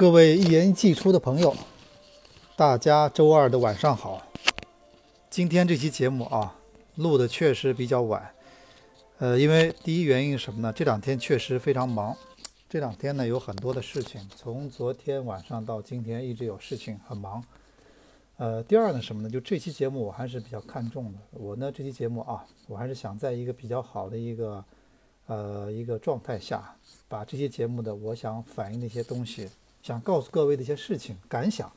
各位一言既出的朋友，大家周二的晚上好。今天这期节目啊，录的确实比较晚。呃，因为第一原因是什么呢？这两天确实非常忙。这两天呢有很多的事情，从昨天晚上到今天一直有事情，很忙。呃，第二呢什么呢？就这期节目我还是比较看重的。我呢这期节目啊，我还是想在一个比较好的一个呃一个状态下，把这些节目的我想反映的一些东西。想告诉各位的一些事情感想，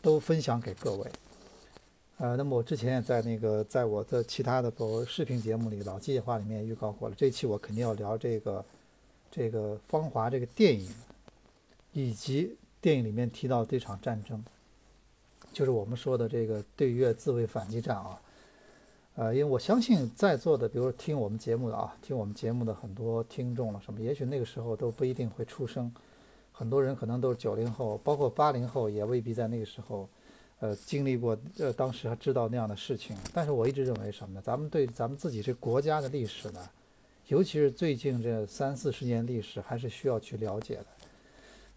都分享给各位。呃，那么我之前也在那个在我的其他的播视频节目里，老计划里面预告过了。这期我肯定要聊这个这个《芳华》这个电影，以及电影里面提到这场战争，就是我们说的这个对越自卫反击战啊。呃，因为我相信在座的，比如听我们节目的啊，听我们节目的很多听众了什么，也许那个时候都不一定会出声。很多人可能都是九零后，包括八零后，也未必在那个时候，呃，经历过，呃，当时还知道那样的事情。但是我一直认为什么呢？咱们对咱们自己这国家的历史呢，尤其是最近这三四十年历史，还是需要去了解的。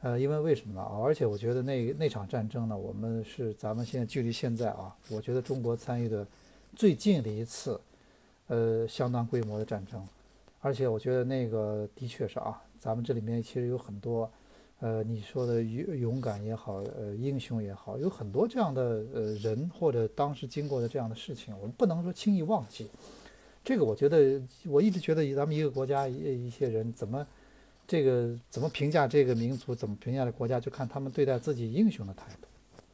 呃，因为为什么呢？而且我觉得那那场战争呢，我们是咱们现在距离现在啊，我觉得中国参与的最近的一次，呃，相当规模的战争。而且我觉得那个的确是啊，咱们这里面其实有很多。呃，你说的勇勇敢也好，呃，英雄也好，有很多这样的呃人或者当时经过的这样的事情，我们不能说轻易忘记。这个我觉得，我一直觉得咱们一个国家一一些人怎么这个怎么评价这个民族，怎么评价的国家，就看他们对待自己英雄的态度，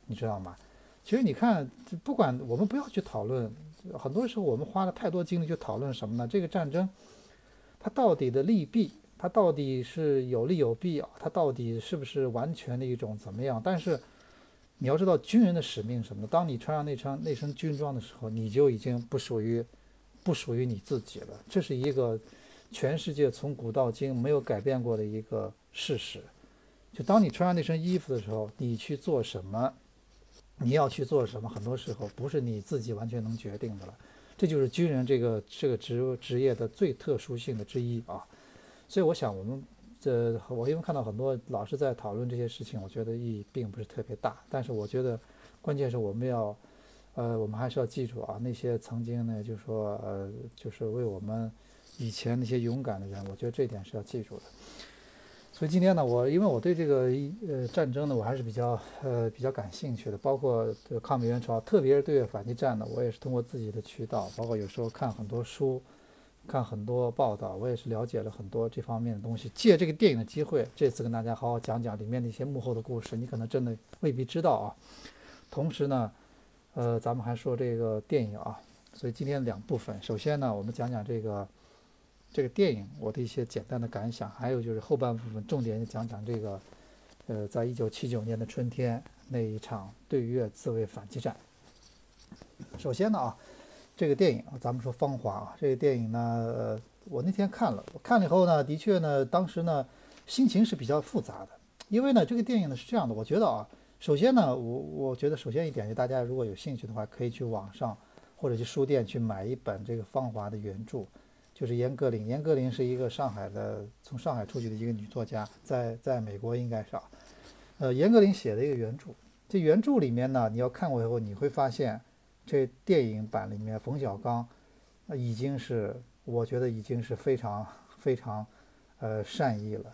你知道吗？其实你看，不管我们不要去讨论，很多时候我们花了太多精力去讨论什么呢？这个战争它到底的利弊？它到底是有利有弊啊？它到底是不是完全的一种怎么样？但是你要知道，军人的使命什么？当你穿上那身那身军装的时候，你就已经不属于不属于你自己了。这是一个全世界从古到今没有改变过的一个事实。就当你穿上那身衣服的时候，你去做什么，你要去做什么，很多时候不是你自己完全能决定的了。这就是军人这个这个职职业的最特殊性的之一啊。所以我想，我们这我因为看到很多老师在讨论这些事情，我觉得意义并不是特别大。但是我觉得，关键是我们要，呃，我们还是要记住啊，那些曾经呢，就是说，呃，就是为我们以前那些勇敢的人，我觉得这一点是要记住的。所以今天呢，我因为我对这个呃战争呢，我还是比较呃比较感兴趣的，包括抗美援朝，特别是对越反击战呢，我也是通过自己的渠道，包括有时候看很多书。看很多报道，我也是了解了很多这方面的东西。借这个电影的机会，这次跟大家好好讲讲里面的一些幕后的故事，你可能真的未必知道啊。同时呢，呃，咱们还说这个电影啊，所以今天两部分。首先呢，我们讲讲这个这个电影我的一些简单的感想，还有就是后半部分重点讲讲这个，呃，在一九七九年的春天那一场对越自卫反击战。首先呢啊。这个电影啊，咱们说《芳华》啊，这个电影呢，我那天看了，我看了以后呢，的确呢，当时呢，心情是比较复杂的，因为呢，这个电影呢是这样的，我觉得啊，首先呢，我我觉得首先一点，就大家如果有兴趣的话，可以去网上或者去书店去买一本这个《芳华》的原著，就是严歌苓，严歌苓是一个上海的，从上海出去的一个女作家，在在美国应该是啊，呃，严歌苓写的一个原著，这原著里面呢，你要看过以后，你会发现。这电影版里面，冯小刚，已经是我觉得已经是非常非常，呃，善意了。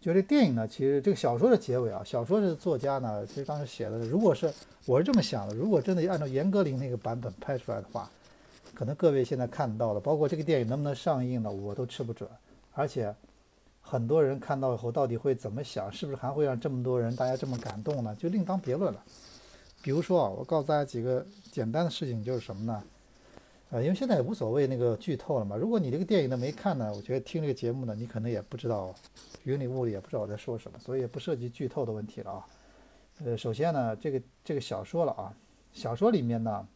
就这电影呢，其实这个小说的结尾啊，小说的作家呢，其实当时写的，如果是我是这么想的，如果真的按照严歌苓那个版本拍出来的话，可能各位现在看到的，包括这个电影能不能上映呢，我都吃不准。而且很多人看到以后到底会怎么想，是不是还会让这么多人大家这么感动呢？就另当别论了。比如说啊，我告诉大家几个简单的事情，就是什么呢？呃，因为现在也无所谓那个剧透了嘛。如果你这个电影呢没看呢，我觉得听这个节目呢，你可能也不知道云里雾里，也不知道我在说什么，所以也不涉及剧透的问题了啊。呃，首先呢，这个这个小说了啊，小说里面呢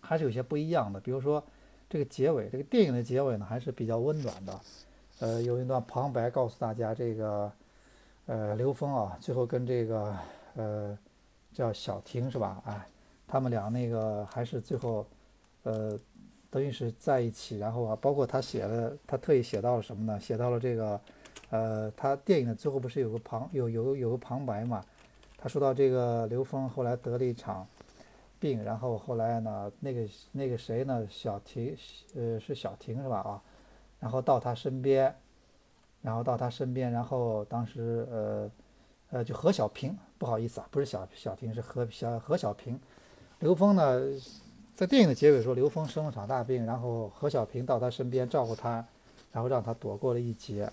还是有些不一样的。比如说这个结尾，这个电影的结尾呢还是比较温暖的。呃，有一段旁白告诉大家，这个呃刘峰啊，最后跟这个呃。叫小婷是吧？哎，他们俩那个还是最后，呃，等于是在一起。然后啊，包括他写了，他特意写到了什么呢？写到了这个，呃，他电影的最后不是有个旁有有有个旁白嘛？他说到这个刘峰后来得了一场病，然后后来呢，那个那个谁呢，小婷，呃，是小婷是吧？啊，然后到他身边，然后到他身边，然后当时呃呃，就何小平，不好意思啊，不是小小婷，是何小何小平。刘峰呢，在电影的结尾说，刘峰生了场大病，然后何小平到他身边照顾他，然后让他躲过了一劫。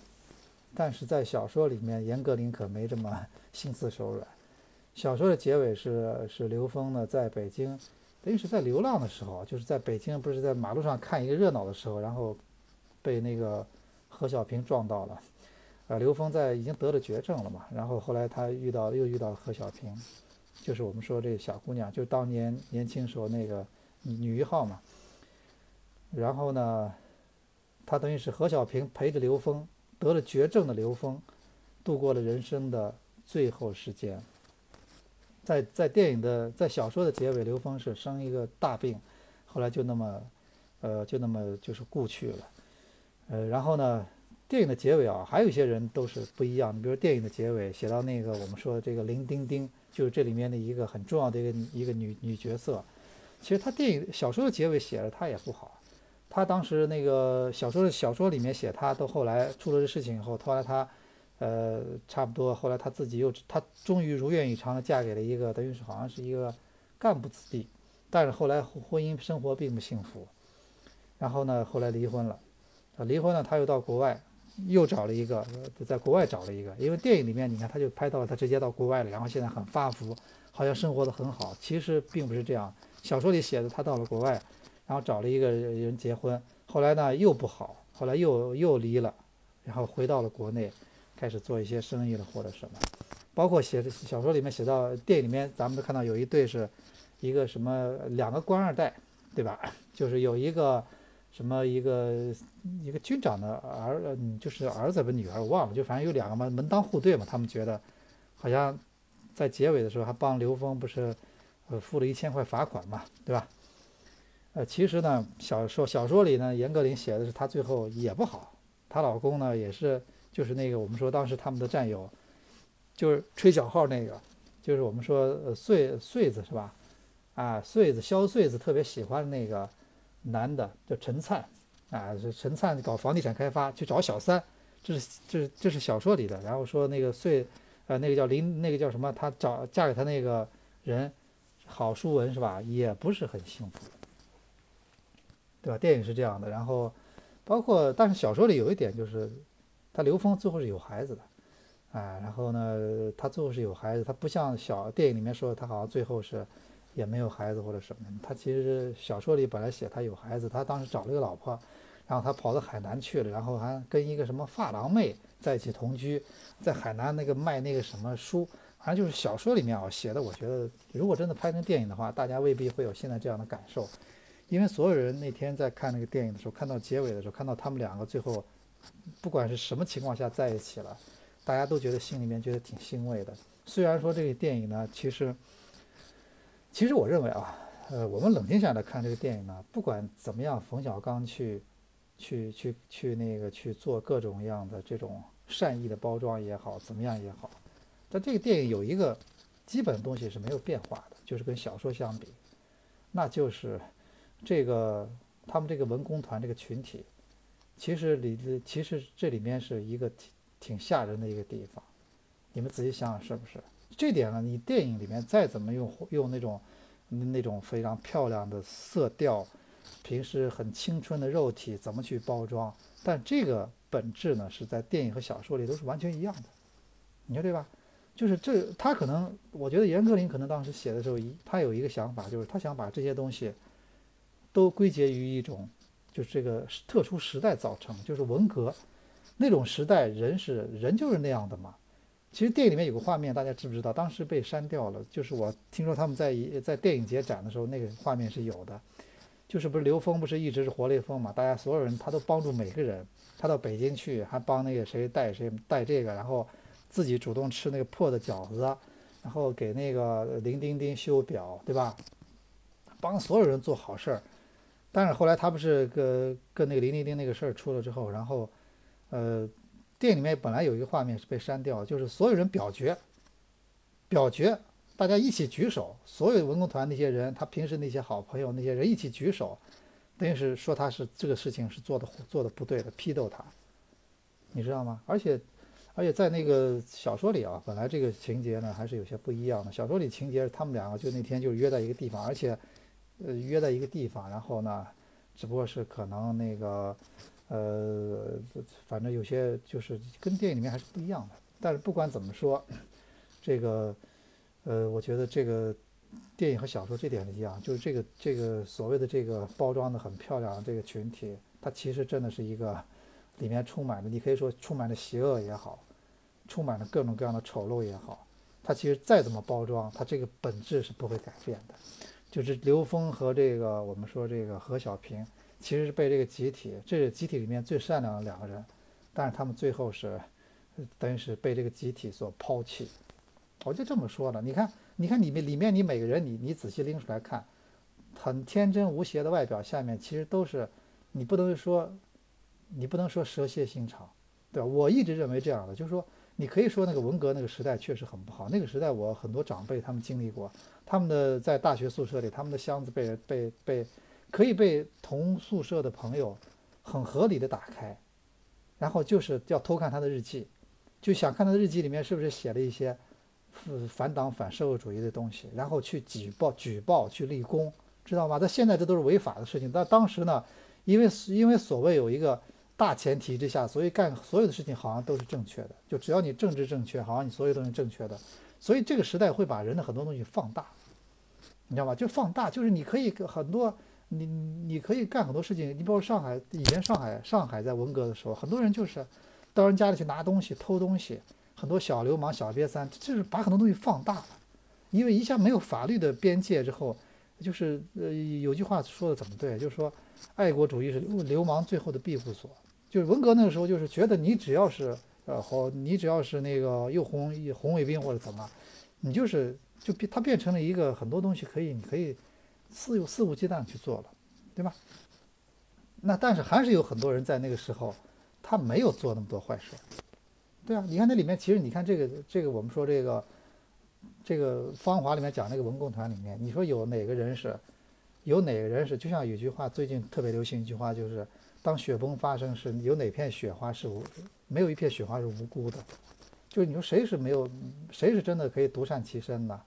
但是在小说里面，严歌苓可没这么心慈手软。小说的结尾是是刘峰呢，在北京，等于是在流浪的时候，就是在北京，不是在马路上看一个热闹的时候，然后被那个何小平撞到了。呃，刘峰在已经得了绝症了嘛，然后后来他遇到又遇到何小平。就是我们说这小姑娘，就当年年轻时候那个女一号嘛。然后呢，他等于是何小平陪着刘峰得了绝症的刘峰，度过了人生的最后时间。在在电影的在小说的结尾，刘峰是生一个大病，后来就那么，呃，就那么就是故去了。呃，然后呢，电影的结尾啊，还有一些人都是不一样。你比如电影的结尾写到那个我们说的这个林丁丁。就是这里面的一个很重要的一个一个女女角色，其实她电影小说的结尾写的她也不好，她当时那个小说的小说里面写她，到后来出了这事情以后，后来她，呃，差不多后来她自己又她终于如愿以偿的嫁给了一个等于是好像是一个干部子弟，但是后来婚姻生活并不幸福，然后呢后来离婚了，啊离婚了她又到国外。又找了一个，在国外找了一个，因为电影里面你看他就拍到了他直接到国外了，然后现在很发福，好像生活的很好，其实并不是这样。小说里写的他到了国外，然后找了一个人结婚，后来呢又不好，后来又又离了，然后回到了国内，开始做一些生意了或者什么。包括写的小说里面写到电影里面，咱们都看到有一对是一个什么两个官二代，对吧？就是有一个。什么一个一个军长的儿，嗯，就是儿子不女儿，我忘了，就反正有两个嘛，门当户对嘛。他们觉得好像在结尾的时候还帮刘峰不是呃付了一千块罚款嘛，对吧？呃，其实呢，小说小说里呢，严歌苓写的是她最后也不好，她老公呢也是就是那个我们说当时他们的战友，就是吹小号那个，就是我们说呃穗穗子是吧？啊，穗子肖穗子特别喜欢那个。男的叫陈灿，啊，是陈灿搞房地产开发去找小三，这是这是这是小说里的。然后说那个岁，呃，那个叫林，那个叫什么？他找嫁给他那个人，郝淑文是吧？也不是很幸福，对吧？电影是这样的。然后包括，但是小说里有一点就是，他刘峰最后是有孩子的，啊，然后呢，他最后是有孩子，他不像小电影里面说他好像最后是。也没有孩子或者什么，他其实小说里本来写他有孩子，他当时找了一个老婆，然后他跑到海南去了，然后还跟一个什么发廊妹在一起同居，在海南那个卖那个什么书，反正就是小说里面啊写的。我觉得如果真的拍成电影的话，大家未必会有现在这样的感受，因为所有人那天在看那个电影的时候，看到结尾的时候，看到他们两个最后不管是什么情况下在一起了，大家都觉得心里面觉得挺欣慰的。虽然说这个电影呢，其实。其实我认为啊，呃，我们冷静下来看这个电影呢，不管怎么样，冯小刚去，去去去那个去做各种各样的这种善意的包装也好，怎么样也好，但这个电影有一个基本东西是没有变化的，就是跟小说相比，那就是这个他们这个文工团这个群体，其实里其实这里面是一个挺挺吓人的一个地方，你们仔细想想是不是？这点呢，你电影里面再怎么用用那种那种非常漂亮的色调，平时很青春的肉体怎么去包装？但这个本质呢，是在电影和小说里都是完全一样的，你说对吧？就是这他可能，我觉得严歌苓可能当时写的时候，一他有一个想法，就是他想把这些东西都归结于一种，就是这个特殊时代造成，就是文革那种时代，人是人就是那样的嘛。其实电影里面有个画面，大家知不知道？当时被删掉了。就是我听说他们在在电影节展的时候，那个画面是有的。就是不是刘峰不是一直是活雷锋嘛？大家所有人他都帮助每个人。他到北京去还帮那个谁带谁带这个，然后自己主动吃那个破的饺子，然后给那个林丁丁修表，对吧？帮所有人做好事儿。但是后来他不是跟跟那个林丁丁那个事儿出了之后，然后呃。电影里面本来有一个画面是被删掉，就是所有人表决，表决，大家一起举手，所有文工团那些人，他平时那些好朋友那些人一起举手，等于是说他是这个事情是做的做的不对的，批斗他，你知道吗？而且，而且在那个小说里啊，本来这个情节呢还是有些不一样的。小说里情节他们两个就那天就约在一个地方，而且，呃，约在一个地方，然后呢，只不过是可能那个。呃，反正有些就是跟电影里面还是不一样的。但是不管怎么说，这个，呃，我觉得这个电影和小说这点是一样，就是这个这个所谓的这个包装的很漂亮的这个群体，它其实真的是一个里面充满了，你可以说充满了邪恶也好，充满了各种各样的丑陋也好，它其实再怎么包装，它这个本质是不会改变的。就是刘峰和这个我们说这个何小平。其实是被这个集体，这是集体里面最善良的两个人，但是他们最后是，等于是被这个集体所抛弃。我就这么说了，你看，你看里面里面你每个人，你你仔细拎出来看，很天真无邪的外表下面，其实都是，你不能说，你不能说蛇蝎心肠，对吧？我一直认为这样的，就是说，你可以说那个文革那个时代确实很不好，那个时代我很多长辈他们经历过，他们的在大学宿舍里，他们的箱子被被被。可以被同宿舍的朋友很合理的打开，然后就是要偷看他的日记，就想看他的日记里面是不是写了一些反党反社会主义的东西，然后去举报举报去立功，知道吗？在现在这都是违法的事情，但当时呢，因为因为所谓有一个大前提之下，所以干所有的事情好像都是正确的，就只要你政治正确，好像你所有东西正确的，所以这个时代会把人的很多东西放大，你知道吗？就放大，就是你可以很多。你你可以干很多事情，你包括上海以前上海上海在文革的时候，很多人就是到人家里去拿东西偷东西，很多小流氓小瘪三就是把很多东西放大了，因为一下没有法律的边界之后，就是呃有句话说的怎么对，就是说爱国主义是流氓最后的庇护所，就是文革那个时候就是觉得你只要是呃好你只要是那个又红红卫兵或者怎么，你就是就变它变成了一个很多东西可以你可以。肆有肆无忌惮去做了，对吧？那但是还是有很多人在那个时候，他没有做那么多坏事，对啊。你看那里面，其实你看这个这个，我们说这个这个《芳华》里面讲那个文工团里面，你说有哪个人是，有哪个人是？就像有句话，最近特别流行一句话，就是当雪崩发生时，有哪片雪花是无，没有一片雪花是无辜的？就是你说谁是没有，谁是真的可以独善其身的，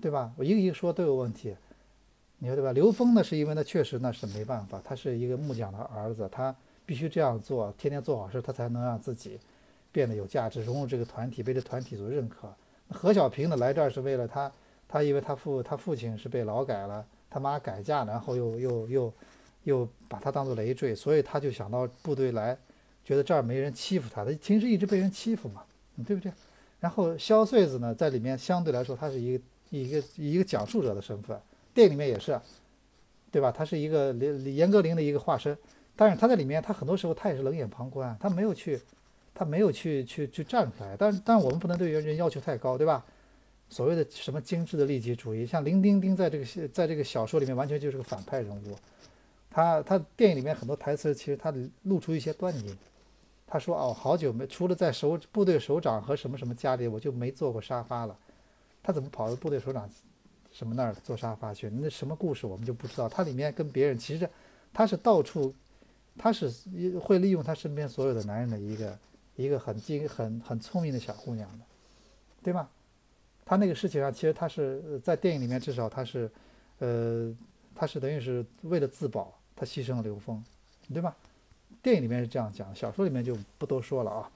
对吧？我一个一个说都有问题。你说对吧？刘峰呢，是因为他确实那是没办法，他是一个木匠的儿子，他必须这样做，天天做好事，他才能让自己变得有价值，融入这个团体，被这团体所认可。何小平呢，来这儿是为了他，他因为他父他父亲是被劳改了，他妈改嫁，然后又又又又把他当做累赘，所以他就想到部队来，觉得这儿没人欺负他，他平时一直被人欺负嘛，对不对？然后肖穗子呢，在里面相对来说，他是一个一个一个讲述者的身份。电影里面也是，对吧？他是一个严严歌苓的一个化身，但是他在里面，他很多时候他也是冷眼旁观，他没有去，他没有去去去站出来。但但我们不能对人要求太高，对吧？所谓的什么精致的利己主义，像林丁丁在这个在这个小说里面完全就是个反派人物。他他电影里面很多台词其实他露出一些端倪。他说哦，好久没除了在首部队首长和什么什么家里，我就没坐过沙发了。他怎么跑到部队首长？什么那儿坐沙发去？那什么故事我们就不知道。他里面跟别人其实，他是到处，他是会利用他身边所有的男人的一个一个很精很很聪明的小姑娘的，对吧？他那个事情上，其实他是在电影里面至少他是，呃，他是等于是为了自保，他牺牲了刘峰，对吧？电影里面是这样讲，小说里面就不多说了啊。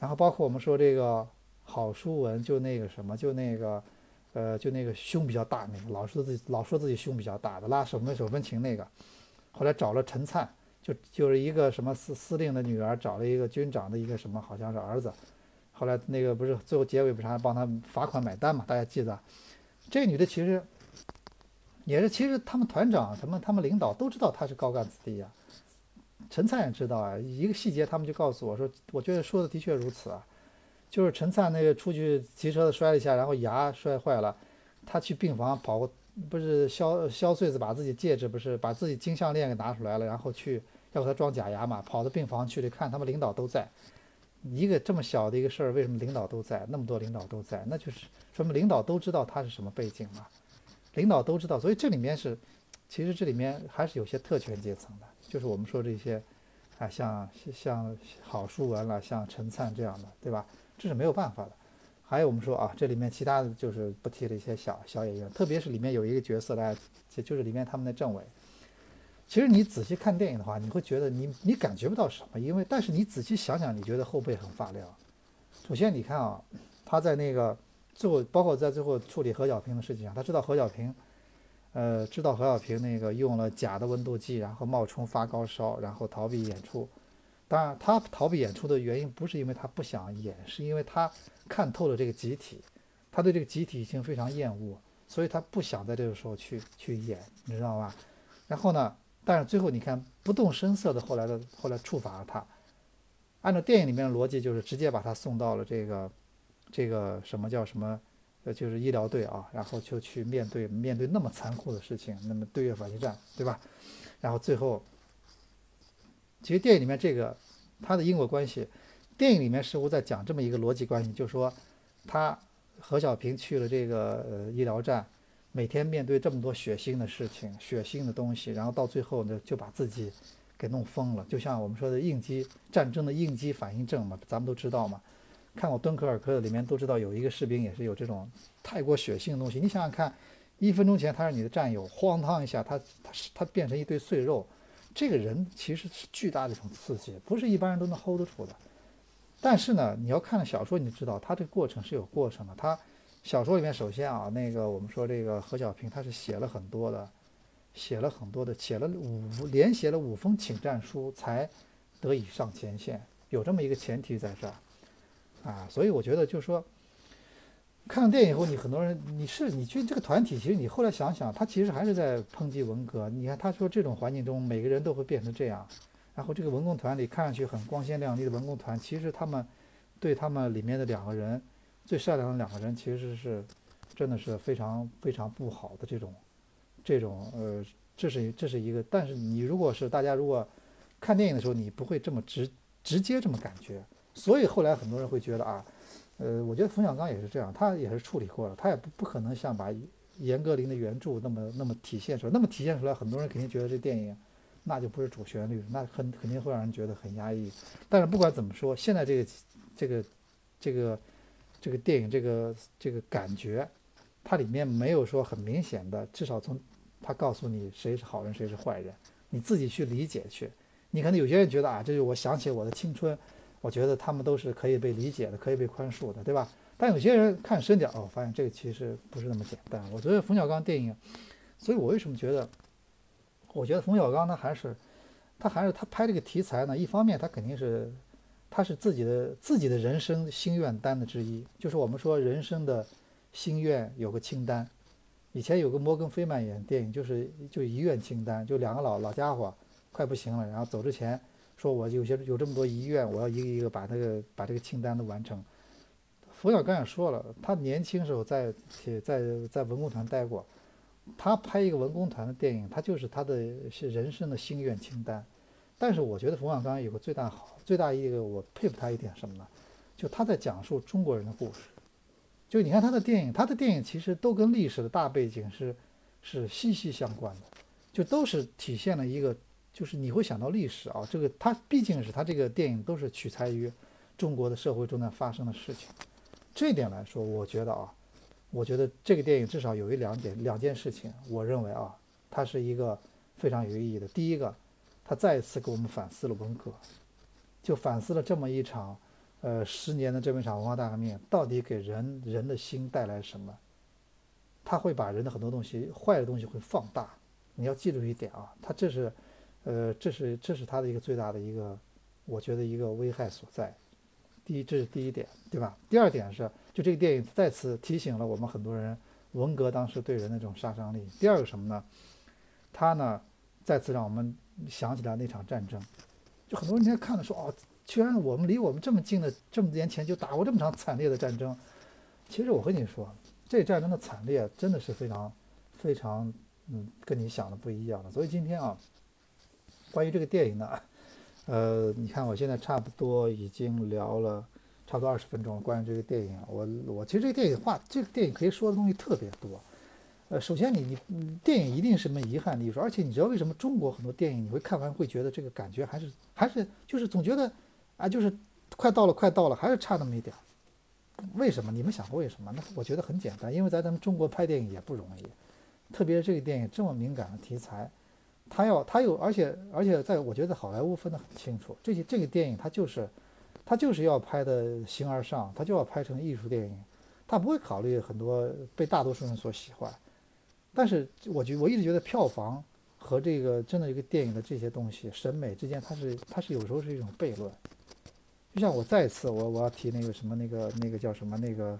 然后包括我们说这个郝淑文，就那个什么，就那个。呃，就那个胸比较大那个，老说自己老说自己胸比较大的，拉手门手风琴那个，后来找了陈灿，就就是一个什么司司令的女儿，找了一个军长的一个什么，好像是儿子。后来那个不是最后结尾不是还帮他罚款买单嘛？大家记得，这个女的其实也是，其实他们团长什么，他们领导都知道她是高干子弟呀。陈灿也知道啊，一个细节他们就告诉我说，我觉得说的的确如此啊。就是陈灿那个出去骑车子摔了一下，然后牙摔坏了，他去病房跑，不是削削穗子把自己戒指不是把自己金项链给拿出来了，然后去要给他装假牙嘛，跑到病房去了看他们领导都在，一个这么小的一个事儿，为什么领导都在，那么多领导都在，那就是说明领导都知道他是什么背景嘛，领导都知道，所以这里面是，其实这里面还是有些特权阶层的，就是我们说这些，啊，像像郝淑文了，像陈灿这样的，对吧？这是没有办法的。还有我们说啊，这里面其他的就是不提了一些小小演员，特别是里面有一个角色来，就就是里面他们的政委。其实你仔细看电影的话，你会觉得你你感觉不到什么，因为但是你仔细想想，你觉得后背很发凉。首先你看啊，他在那个最后，包括在最后处理何小平的事情上，他知道何小平，呃，知道何小平那个用了假的温度计，然后冒充发高烧，然后逃避演出。当然，他逃避演出的原因不是因为他不想演，是因为他。看透了这个集体，他对这个集体已经非常厌恶，所以他不想在这个时候去去演，你知道吧？然后呢，但是最后你看不动声色的后来的后来处罚了他，按照电影里面的逻辑就是直接把他送到了这个这个什么叫什么呃就是医疗队啊，然后就去面对面对那么残酷的事情，那么对越反击战对吧？然后最后，其实电影里面这个他的因果关系。电影里面似乎在讲这么一个逻辑关系，就是说，他何小平去了这个呃医疗站，每天面对这么多血腥的事情、血腥的东西，然后到最后呢就把自己给弄疯了，就像我们说的应激战争的应激反应症嘛，咱们都知道嘛。看过敦刻尔克的里面都知道，有一个士兵也是有这种太过血腥的东西。你想想看，一分钟前他是你的战友，哐当一下，他他是他变成一堆碎肉，这个人其实是巨大的一种刺激，不是一般人都能 hold 得住的。但是呢，你要看了小说，你就知道他这个过程是有过程的。他小说里面首先啊，那个我们说这个何小平他是写了很多的，写了很多的，写了五连写了五封请战书才得以上前线，有这么一个前提在这儿啊。所以我觉得就是说，看了电影以后，你很多人你是你去这个团体，其实你后来想想，他其实还是在抨击文革。你看他说这种环境中，每个人都会变成这样。然后这个文工团里看上去很光鲜亮丽的文工团，其实他们对他们里面的两个人，最善良的两个人，其实是真的是非常非常不好的这种这种呃，这是这是一个。但是你如果是大家如果看电影的时候，你不会这么直直接这么感觉。所以后来很多人会觉得啊，呃，我觉得冯小刚也是这样，他也是处理过了，他也不不可能像把严歌苓的原著那么那么体现出来，那么体现出来，很多人肯定觉得这电影。那就不是主旋律，那很肯定会让人觉得很压抑。但是不管怎么说，现在这个这个这个这个电影这个这个感觉，它里面没有说很明显的，至少从他告诉你谁是好人谁是坏人，你自己去理解去。你可能有些人觉得啊，这就我想起我的青春，我觉得他们都是可以被理解的，可以被宽恕的，对吧？但有些人看深点哦，发现这个其实不是那么简单。我觉得冯小刚电影，所以我为什么觉得？我觉得冯小刚他还是，他还是他拍这个题材呢。一方面他肯定是，他是自己的自己的人生心愿单的之一。就是我们说人生的心愿有个清单。以前有个摩根·费曼演电影，就是就遗愿清单，就两个老老家伙快不行了，然后走之前说：“我有些有这么多遗愿，我要一个一个把那个把这个清单都完成。”冯小刚也说了，他年轻时候在在在文工团待过。他拍一个文工团的电影，他就是他的是人生的心愿清单。但是我觉得冯小刚有个最大好、最大一个我佩服他一点什么呢？就他在讲述中国人的故事。就你看他的电影，他的电影其实都跟历史的大背景是是息息相关的，就都是体现了一个，就是你会想到历史啊。这个它毕竟是它这个电影都是取材于中国的社会中在发生的事情。这点来说，我觉得啊。我觉得这个电影至少有一两点两件事情，我认为啊，它是一个非常有意义的。第一个，它再一次给我们反思了文革，就反思了这么一场，呃，十年的这么一场文化大革命，到底给人人的心带来什么？它会把人的很多东西坏的东西会放大。你要记住一点啊，它这是，呃，这是这是它的一个最大的一个，我觉得一个危害所在。第一，这是第一点，对吧？第二点是。就这个电影再次提醒了我们很多人，文革当时对人的这种杀伤力。第二个什么呢？他呢再次让我们想起来那场战争。就很多人在看了说，哦，居然我们离我们这么近的这么多年前就打过这么场惨烈的战争。其实我跟你说，这战争的惨烈真的是非常非常，嗯，跟你想的不一样的。所以今天啊，关于这个电影呢，呃，你看我现在差不多已经聊了差不多二十分钟了，关于这个电影，我我其实这个电影话，这个电影可以说的东西特别多。呃，首先你你电影一定是门遗憾的艺术，而且你知道为什么中国很多电影你会看完会觉得这个感觉还是还是就是总觉得啊就是快到了快到了，还是差那么一点儿。为什么？你们想过为什么？那我觉得很简单，因为在咱们中国拍电影也不容易，特别是这个电影这么敏感的题材，他要他有，而且而且在我觉得好莱坞分得很清楚，这些这个电影他就是他就是要拍的形而上，他就要拍成艺术电影，他不会考虑很多被大多数人所喜欢。但是我觉我一直觉得票房和这个真的一个电影的这些东西审美之间，它是它是有时候是一种悖论。就像我再次我我要提那个什么那个那个叫什么那个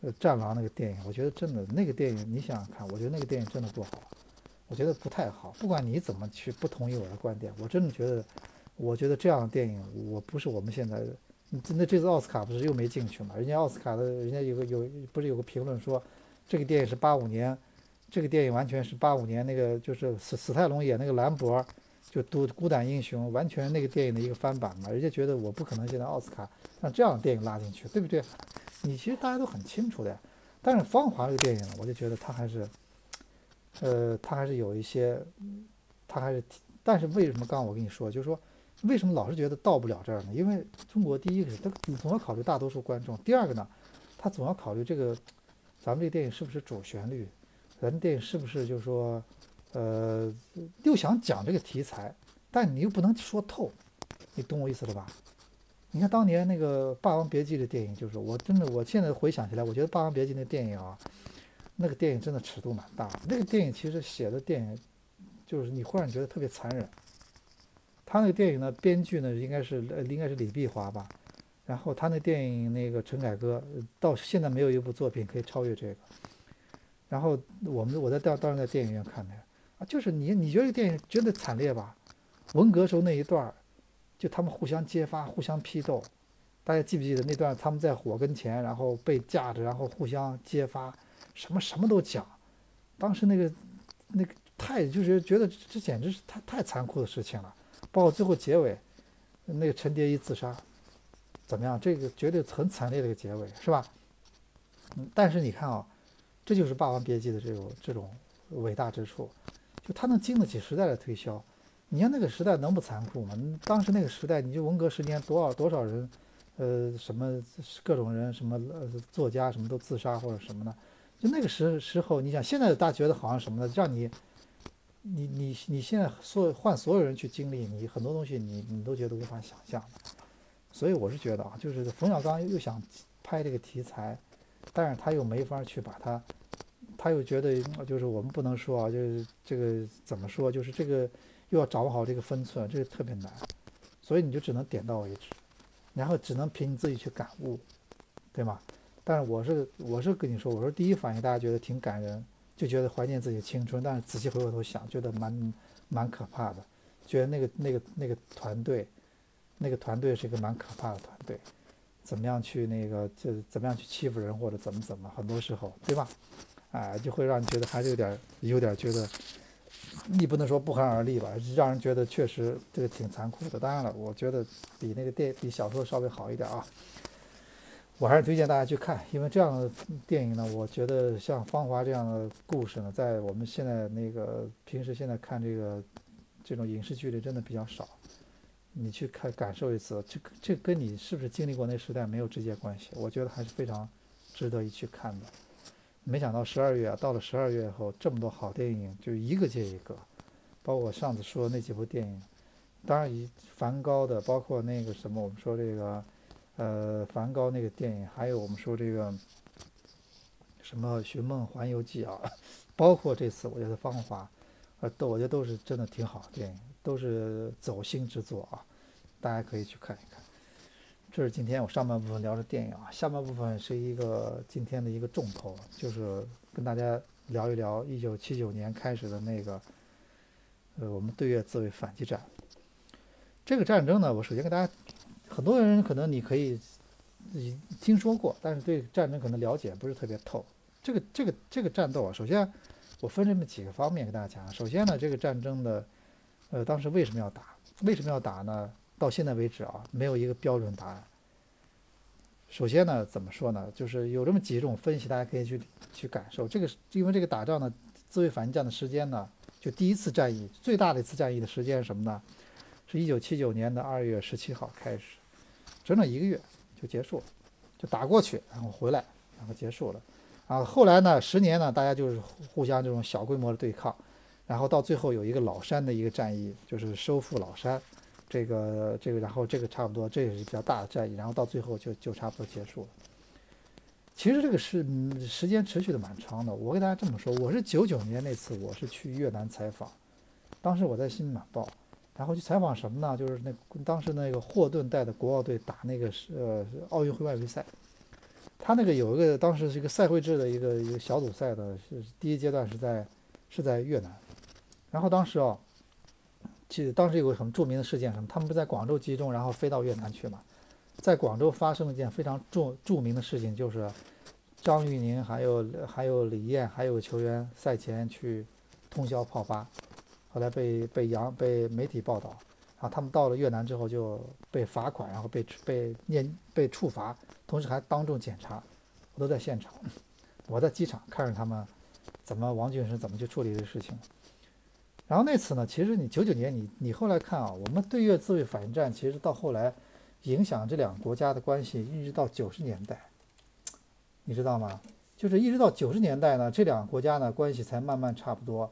呃战狼那个电影，我觉得真的那个电影你想想看，我觉得那个电影真的不好，我觉得不太好。不管你怎么去不同意我的观点，我真的觉得，我觉得这样的电影我不是我们现在的。那这次奥斯卡不是又没进去嘛？人家奥斯卡的人家有个有不是有个评论说，这个电影是八五年，这个电影完全是八五年那个就是史史泰龙演那个兰博。就独孤胆英雄，完全那个电影的一个翻版嘛，人家觉得我不可能现在奥斯卡让这样的电影拉进去，对不对？你其实大家都很清楚的。但是《芳华》这个电影，我就觉得它还是，呃，他还是有一些，他还是，但是为什么刚我跟你说，就是说为什么老是觉得到不了这儿呢？因为中国第一个是它总要考虑大多数观众，第二个呢，他总要考虑这个咱们这个电影是不是主旋律，咱们电影是不是就是说。呃，又想讲这个题材，但你又不能说透，你懂我意思了吧？你看当年那个《霸王别姬》的电影，就是我真的，我现在回想起来，我觉得《霸王别姬》那电影啊，那个电影真的尺度蛮大。那个电影其实写的电影，就是你忽然觉得特别残忍。他那个电影呢，编剧呢应该是呃应该是李碧华吧，然后他那电影那个陈凯歌，到现在没有一部作品可以超越这个。然后我们我在当当时在电影院看的。啊，就是你，你觉得这个电影觉得惨烈吧？文革时候那一段儿，就他们互相揭发、互相批斗，大家记不记得那段？他们在火跟前，然后被架着，然后互相揭发，什么什么都讲。当时那个那个太就是觉得这简直是太太残酷的事情了。包括最后结尾，那个陈蝶衣自杀，怎么样？这个绝对很惨烈的一个结尾，是吧？嗯，但是你看啊，这就是《霸王别姬》的这种这种伟大之处。就他能经得起时代的推销，你看那个时代能不残酷吗？当时那个时代，你就文革十年，多少多少人，呃，什么各种人，什么呃作家什么都自杀或者什么的，就那个时时候，你想现在大家觉得好像什么呢？让你，你你你现在所换所有人去经历，你很多东西你你都觉得无法想象。所以我是觉得啊，就是冯小刚又想拍这个题材，但是他又没法去把它。他又觉得，就是我们不能说啊，就是这个怎么说，就是这个又要掌握好这个分寸，这个特别难，所以你就只能点到为止，然后只能凭你自己去感悟，对吗？但是我是我是跟你说，我说第一反应大家觉得挺感人，就觉得怀念自己青春，但是仔细回过头想，觉得蛮蛮可怕的，觉得那个那个那个团队，那个团队是一个蛮可怕的团队，怎么样去那个就怎么样去欺负人或者怎么怎么，很多时候，对吧？哎，就会让你觉得还是有点，有点觉得，你不能说不寒而栗吧，让人觉得确实这个挺残酷的。当然了，我觉得比那个电比小说稍微好一点啊。我还是推荐大家去看，因为这样的电影呢，我觉得像《芳华》这样的故事呢，在我们现在那个平时现在看这个这种影视剧里真的比较少。你去看感受一次，这这跟你是不是经历过那时代没有直接关系。我觉得还是非常值得一去看的。没想到十二月啊，到了十二月以后，这么多好电影，就一个接一个，包括上次说的那几部电影，当然以梵高的，包括那个什么，我们说这个，呃，梵高那个电影，还有我们说这个什么《寻梦环游记》啊，包括这次我觉得《芳华》，呃，都我觉得都是真的挺好的电影，都是走心之作啊，大家可以去看一看。这是今天我上半部分聊的电影啊，下半部分是一个今天的一个重头，就是跟大家聊一聊一九七九年开始的那个，呃，我们对越自卫反击战。这个战争呢，我首先跟大家，很多人可能你可以听说过，但是对战争可能了解不是特别透。这个这个这个战斗啊，首先我分这么几个方面跟大家讲。首先呢，这个战争的，呃，当时为什么要打？为什么要打呢？到现在为止啊，没有一个标准答案。首先呢，怎么说呢？就是有这么几种分析，大家可以去去感受。这个因为这个打仗呢，自卫反击战的时间呢，就第一次战役最大的一次战役的时间是什么呢？是一九七九年的二月十七号开始，整整一个月就结束了，就打过去，然后回来，然后结束了。啊，后来呢，十年呢，大家就是互相这种小规模的对抗，然后到最后有一个老山的一个战役，就是收复老山。这个这个，然后这个差不多，这也是比较大的战役，然后到最后就就差不多结束了。其实这个是时间持续的蛮长的。我给大家这么说，我是九九年那次，我是去越南采访，当时我在《新马报》，然后去采访什么呢？就是那当时那个霍顿带的国奥队打那个是呃奥运会外围赛，他那个有一个当时是一个赛会制的一个一个小组赛的，是第一阶段是在是在越南，然后当时啊。其实当时有个很著名的事件，什么？他们不在广州集中，然后飞到越南去嘛？在广州发生了一件非常著著名的事情，就是张玉宁还有还有李艳还有球员赛前去通宵泡吧，后来被被扬被媒体报道，然后他们到了越南之后就被罚款，然后被被念被处罚，同时还当众检查，我都在现场，我在机场看着他们怎么王俊生怎么去处理这个事情。然后那次呢，其实你九九年，你你后来看啊，我们对越自卫反击战，其实到后来影响这两个国家的关系，一直到九十年代，你知道吗？就是一直到九十年代呢，这两个国家呢关系才慢慢差不多，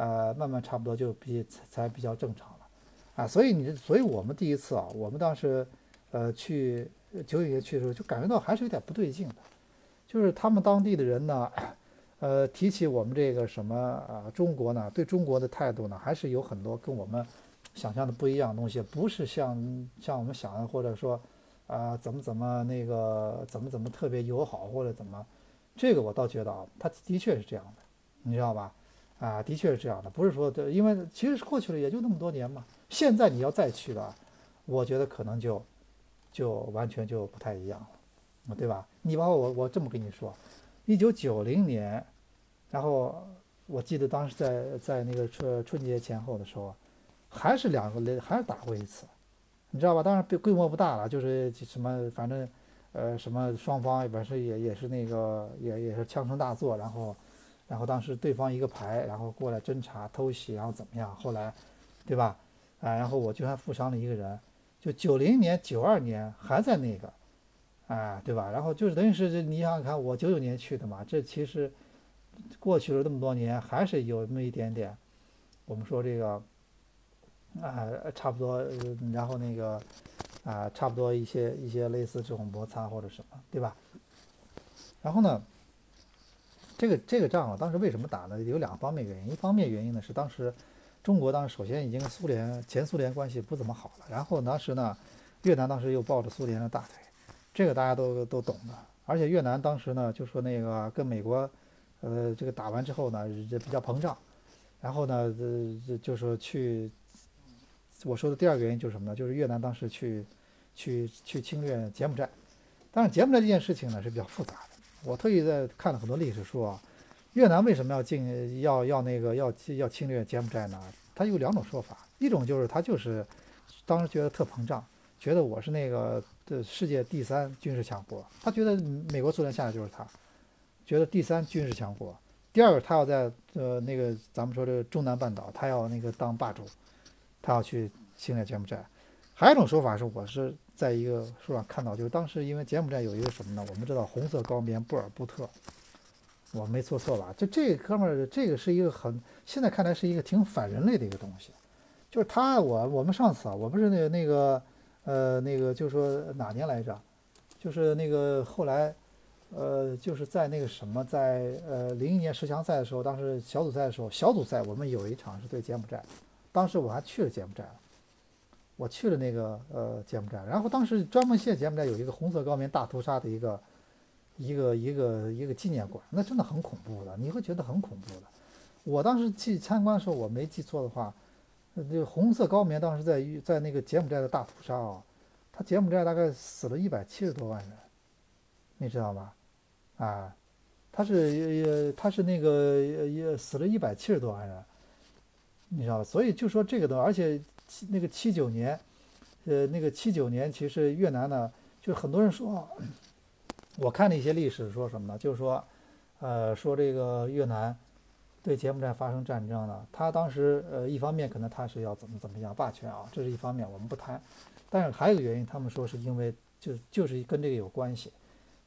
呃，慢慢差不多就比才比较正常了，啊，所以你，所以我们第一次啊，我们当时呃去九九年去的时候，就感觉到还是有点不对劲的，就是他们当地的人呢。呃，提起我们这个什么啊，中国呢，对中国的态度呢，还是有很多跟我们想象的不一样的东西，不是像像我们想的，或者说啊，怎么怎么那个怎么怎么特别友好或者怎么，这个我倒觉得啊，他的确是这样的，你知道吧？啊，的确是这样的，不是说因为其实过去了也就那么多年嘛，现在你要再去的，我觉得可能就就完全就不太一样了，对吧？你包括我，我这么跟你说。一九九零年，然后我记得当时在在那个春春节前后的时候，还是两个雷还是打过一次，你知道吧？当然规规模不大了，就是什么反正呃什么双方本身也也是那个也也是枪声大作，然后然后当时对方一个排，然后过来侦查偷袭，然后怎么样？后来对吧？啊，然后我就还负伤了一个人，就九零年九二年还在那个。啊，对吧？然后就是等于是，你想想看，我九九年去的嘛，这其实过去了这么多年，还是有那么一点点。我们说这个啊，差不多，然后那个啊，差不多一些一些类似这种摩擦或者什么，对吧？然后呢，这个这个仗啊，当时为什么打呢？有两方面原因。一方面原因呢是当时中国当时首先已经跟苏联前苏联关系不怎么好了，然后当时呢，越南当时又抱着苏联的大腿。这个大家都都懂的，而且越南当时呢，就说那个跟美国，呃，这个打完之后呢，这比较膨胀，然后呢，这就说去，我说的第二个原因就是什么呢？就是越南当时去，去去侵略柬埔寨，但是柬埔寨这件事情呢是比较复杂的。我特意在看了很多历史书啊，越南为什么要进要要那个要要侵略柬埔寨呢？他有两种说法，一种就是他就是当时觉得特膨胀。觉得我是那个的世界第三军事强国，他觉得美国、苏联下来就是他，觉得第三军事强国。第二个，他要在呃那个咱们说这个中南半岛，他要那个当霸主，他要去侵略柬埔寨。还有一种说法是，我是在一个书上看到，就是当时因为柬埔寨有一个什么呢？我们知道红色高棉布尔布特，我没说错吧？就这哥们儿，这个是一个很现在看来是一个挺反人类的一个东西，就是他我我们上次啊，我不是那个那个。呃，那个就是说哪年来着？就是那个后来，呃，就是在那个什么，在呃零一年十强赛的时候，当时小组赛的时候，小组赛我们有一场是对柬埔寨，当时我还去了柬埔寨了，我去了那个呃柬埔寨，然后当时专门现柬埔寨有一个红色高棉大屠杀的一个一个一个一个纪念馆，那真的很恐怖的，你会觉得很恐怖的。我当时去参观的时候，我没记错的话。这个红色高棉当时在在那个柬埔寨的大屠杀啊，他柬埔寨大概死了一百七十多万人，你知道吗？啊，他是也他是那个也死了一百七十多万人，你知道吧？所以就说这个东西，而且那个七九年，呃，那个七九年，其实越南呢，就很多人说，我看了一些历史说什么呢？就是说，呃，说这个越南对柬埔寨发生战争呢，他当时呃，一方面可能他是要怎么怎么样霸权啊，这是一方面，我们不谈。但是还有一个原因，他们说是因为就就是跟这个有关系，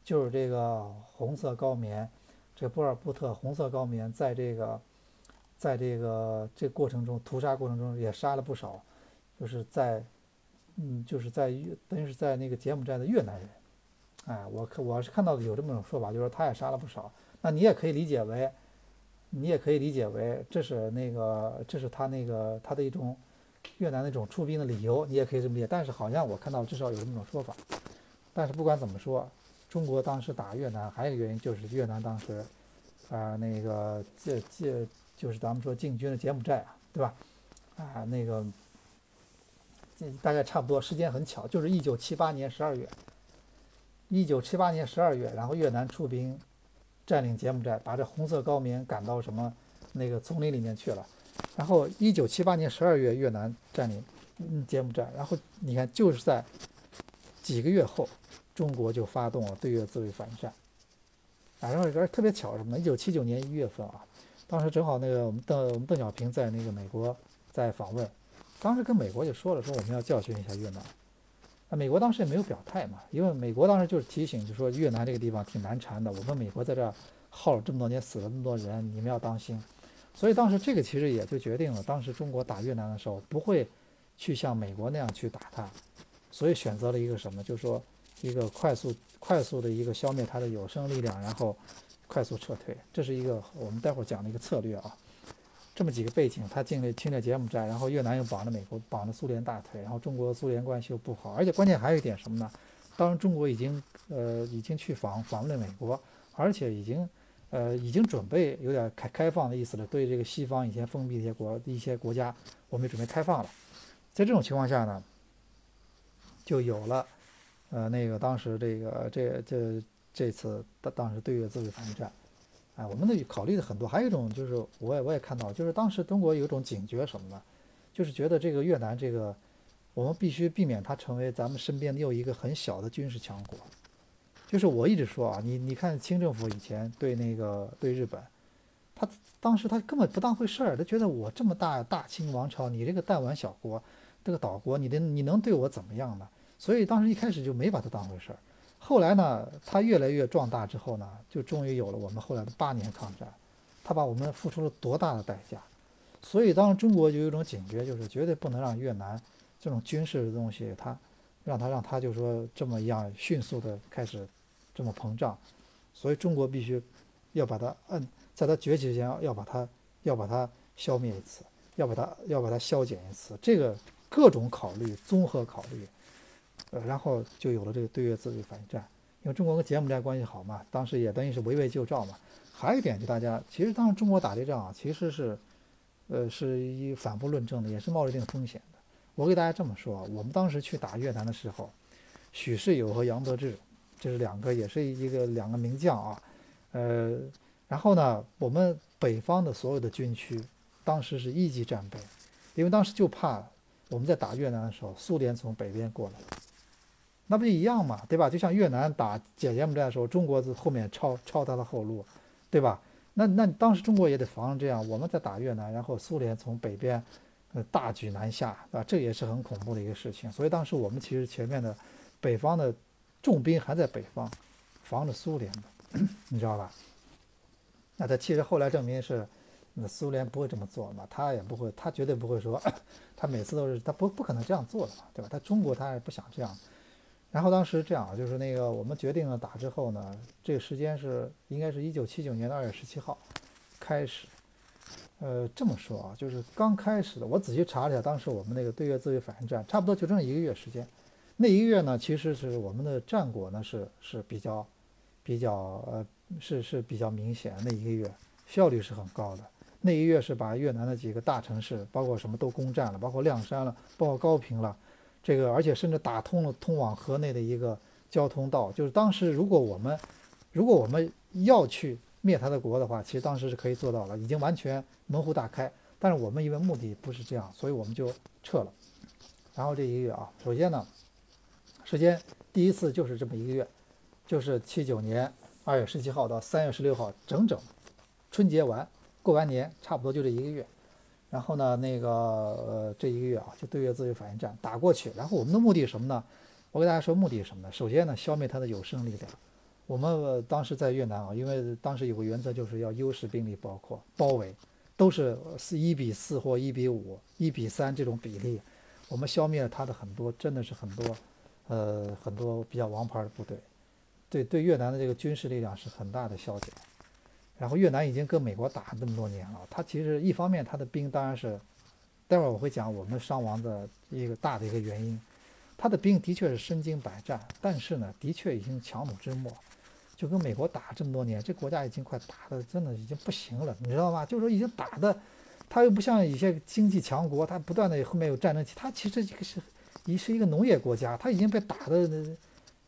就是这个红色高棉，这波尔布特红色高棉在这个在这个这过程中屠杀过程中也杀了不少，就是在。嗯，就是在越，等于是在那个柬埔寨的越南人，哎，我看我是看到的有这么种说法，就是说他也杀了不少。那你也可以理解为，你也可以理解为这是那个，这是他那个他的一种越南那种出兵的理由，你也可以这么理解。但是好像我看到至少有这么种说法。但是不管怎么说，中国当时打越南还有一个原因就是越南当时啊那个借借就是咱们说进军了柬埔寨啊，对吧？啊那个。大概差不多，时间很巧，就是一九七八年十二月。一九七八年十二月，然后越南出兵占领柬埔寨，把这红色高棉赶到什么那个丛林里面去了。然后一九七八年十二月，越南占领柬埔寨，然后你看就是在几个月后，中国就发动了对越自卫反击战。然后这边特别巧什么？一九七九年一月份啊，当时正好那个我们邓我们邓小平在那个美国在访问。当时跟美国就说了，说我们要教训一下越南。那美国当时也没有表态嘛，因为美国当时就是提醒，就说越南这个地方挺难缠的。我们美国在这儿耗了这么多年，死了那么多人，你们要当心。所以当时这个其实也就决定了，当时中国打越南的时候不会去像美国那样去打它，所以选择了一个什么，就是说一个快速、快速的一个消灭它的有生力量，然后快速撤退。这是一个我们待会儿讲的一个策略啊。这么几个背景，他进了侵略柬埔寨，然后越南又绑着美国，绑着苏联大腿，然后中国苏联关系又不好，而且关键还有一点什么呢？当中国已经呃已经去访访问了美国，而且已经呃已经准备有点开开放的意思了，对这个西方以前封闭的一些国一些国家，我们准备开放了。在这种情况下呢，就有了呃那个当时这个这这这次当当时对越自卫反击战。哎，我们的考虑的很多，还有一种就是，我也我也看到，就是当时中国有一种警觉什么呢？就是觉得这个越南这个，我们必须避免它成为咱们身边又一个很小的军事强国。就是我一直说啊，你你看清政府以前对那个对日本，他当时他根本不当回事儿，他觉得我这么大大清王朝，你这个弹丸小国，这个岛国，你的你能对我怎么样呢？所以当时一开始就没把它当回事儿。后来呢，他越来越壮大之后呢，就终于有了我们后来的八年抗战。他把我们付出了多大的代价？所以当中国就有一种警觉，就是绝对不能让越南这种军事的东西，他让他让他就说这么样迅速的开始这么膨胀。所以中国必须要把它摁，在它崛起之前要把它要把它消灭一次，要把它要把它消减一次。这个各种考虑，综合考虑。呃，然后就有了这个对越自卫反击战，因为中国跟柬埔寨关系好嘛，当时也等于是围魏救赵嘛。还有一点，就大家其实当时中国打这仗啊，其实是，呃，是一反复论证的，也是冒着一定风险的。我给大家这么说，我们当时去打越南的时候，许世友和杨得志，这是两个，也是一个两个名将啊。呃，然后呢，我们北方的所有的军区，当时是一级战备，因为当时就怕我们在打越南的时候，苏联从北边过来。那不就一样嘛，对吧？就像越南打柬柬埔寨的时候，中国是后面抄抄他的后路，对吧？那那当时中国也得防这样，我们在打越南，然后苏联从北边，呃，大举南下，对吧？这也是很恐怖的一个事情。所以当时我们其实前面的北方的重兵还在北方，防着苏联的，你知道吧？那他其实后来证明是，那苏联不会这么做嘛，他也不会，他绝对不会说，他每次都是他不不可能这样做的嘛，对吧？他中国他也不想这样。然后当时这样，就是那个我们决定了打之后呢，这个时间是应该是一九七九年的二月十七号开始。呃，这么说啊，就是刚开始的，我仔细查了一下，当时我们那个对越自卫反应战，差不多就这么一个月时间。那一个月呢，其实是我们的战果呢是是比较比较呃是是比较明显，那一个月效率是很高的。那一个月是把越南的几个大城市，包括什么都攻占了，包括亮山了，包括高平了。这个，而且甚至打通了通往河内的一个交通道。就是当时，如果我们如果我们要去灭他的国的话，其实当时是可以做到了，已经完全门户大开。但是我们因为目的不是这样，所以我们就撤了。然后这一个月啊，首先呢，时间第一次就是这么一个月，就是七九年二月十七号到三月十六号，整整春节完过完年，差不多就这一个月。然后呢，那个呃，这一个月啊，就对越自卫反应战打过去。然后我们的目的什么呢？我给大家说目的是什么呢？首先呢，消灭他的有生力量。我们当时在越南啊，因为当时有个原则，就是要优势兵力包括包围，都是是一比四或一比五、一比三这种比例。我们消灭了他的很多，真的是很多，呃，很多比较王牌的部队，对对越南的这个军事力量是很大的消减。然后越南已经跟美国打这么多年了，他其实一方面他的兵当然是，待会儿我会讲我们伤亡的一个大的一个原因，他的兵的确是身经百战，但是呢，的确已经强弩之末，就跟美国打这么多年，这国家已经快打的真的已经不行了，你知道吗？就是说已经打的，他又不像一些经济强国，他不断的后面有战争期，他其实这个是一是一个农业国家，他已经被打的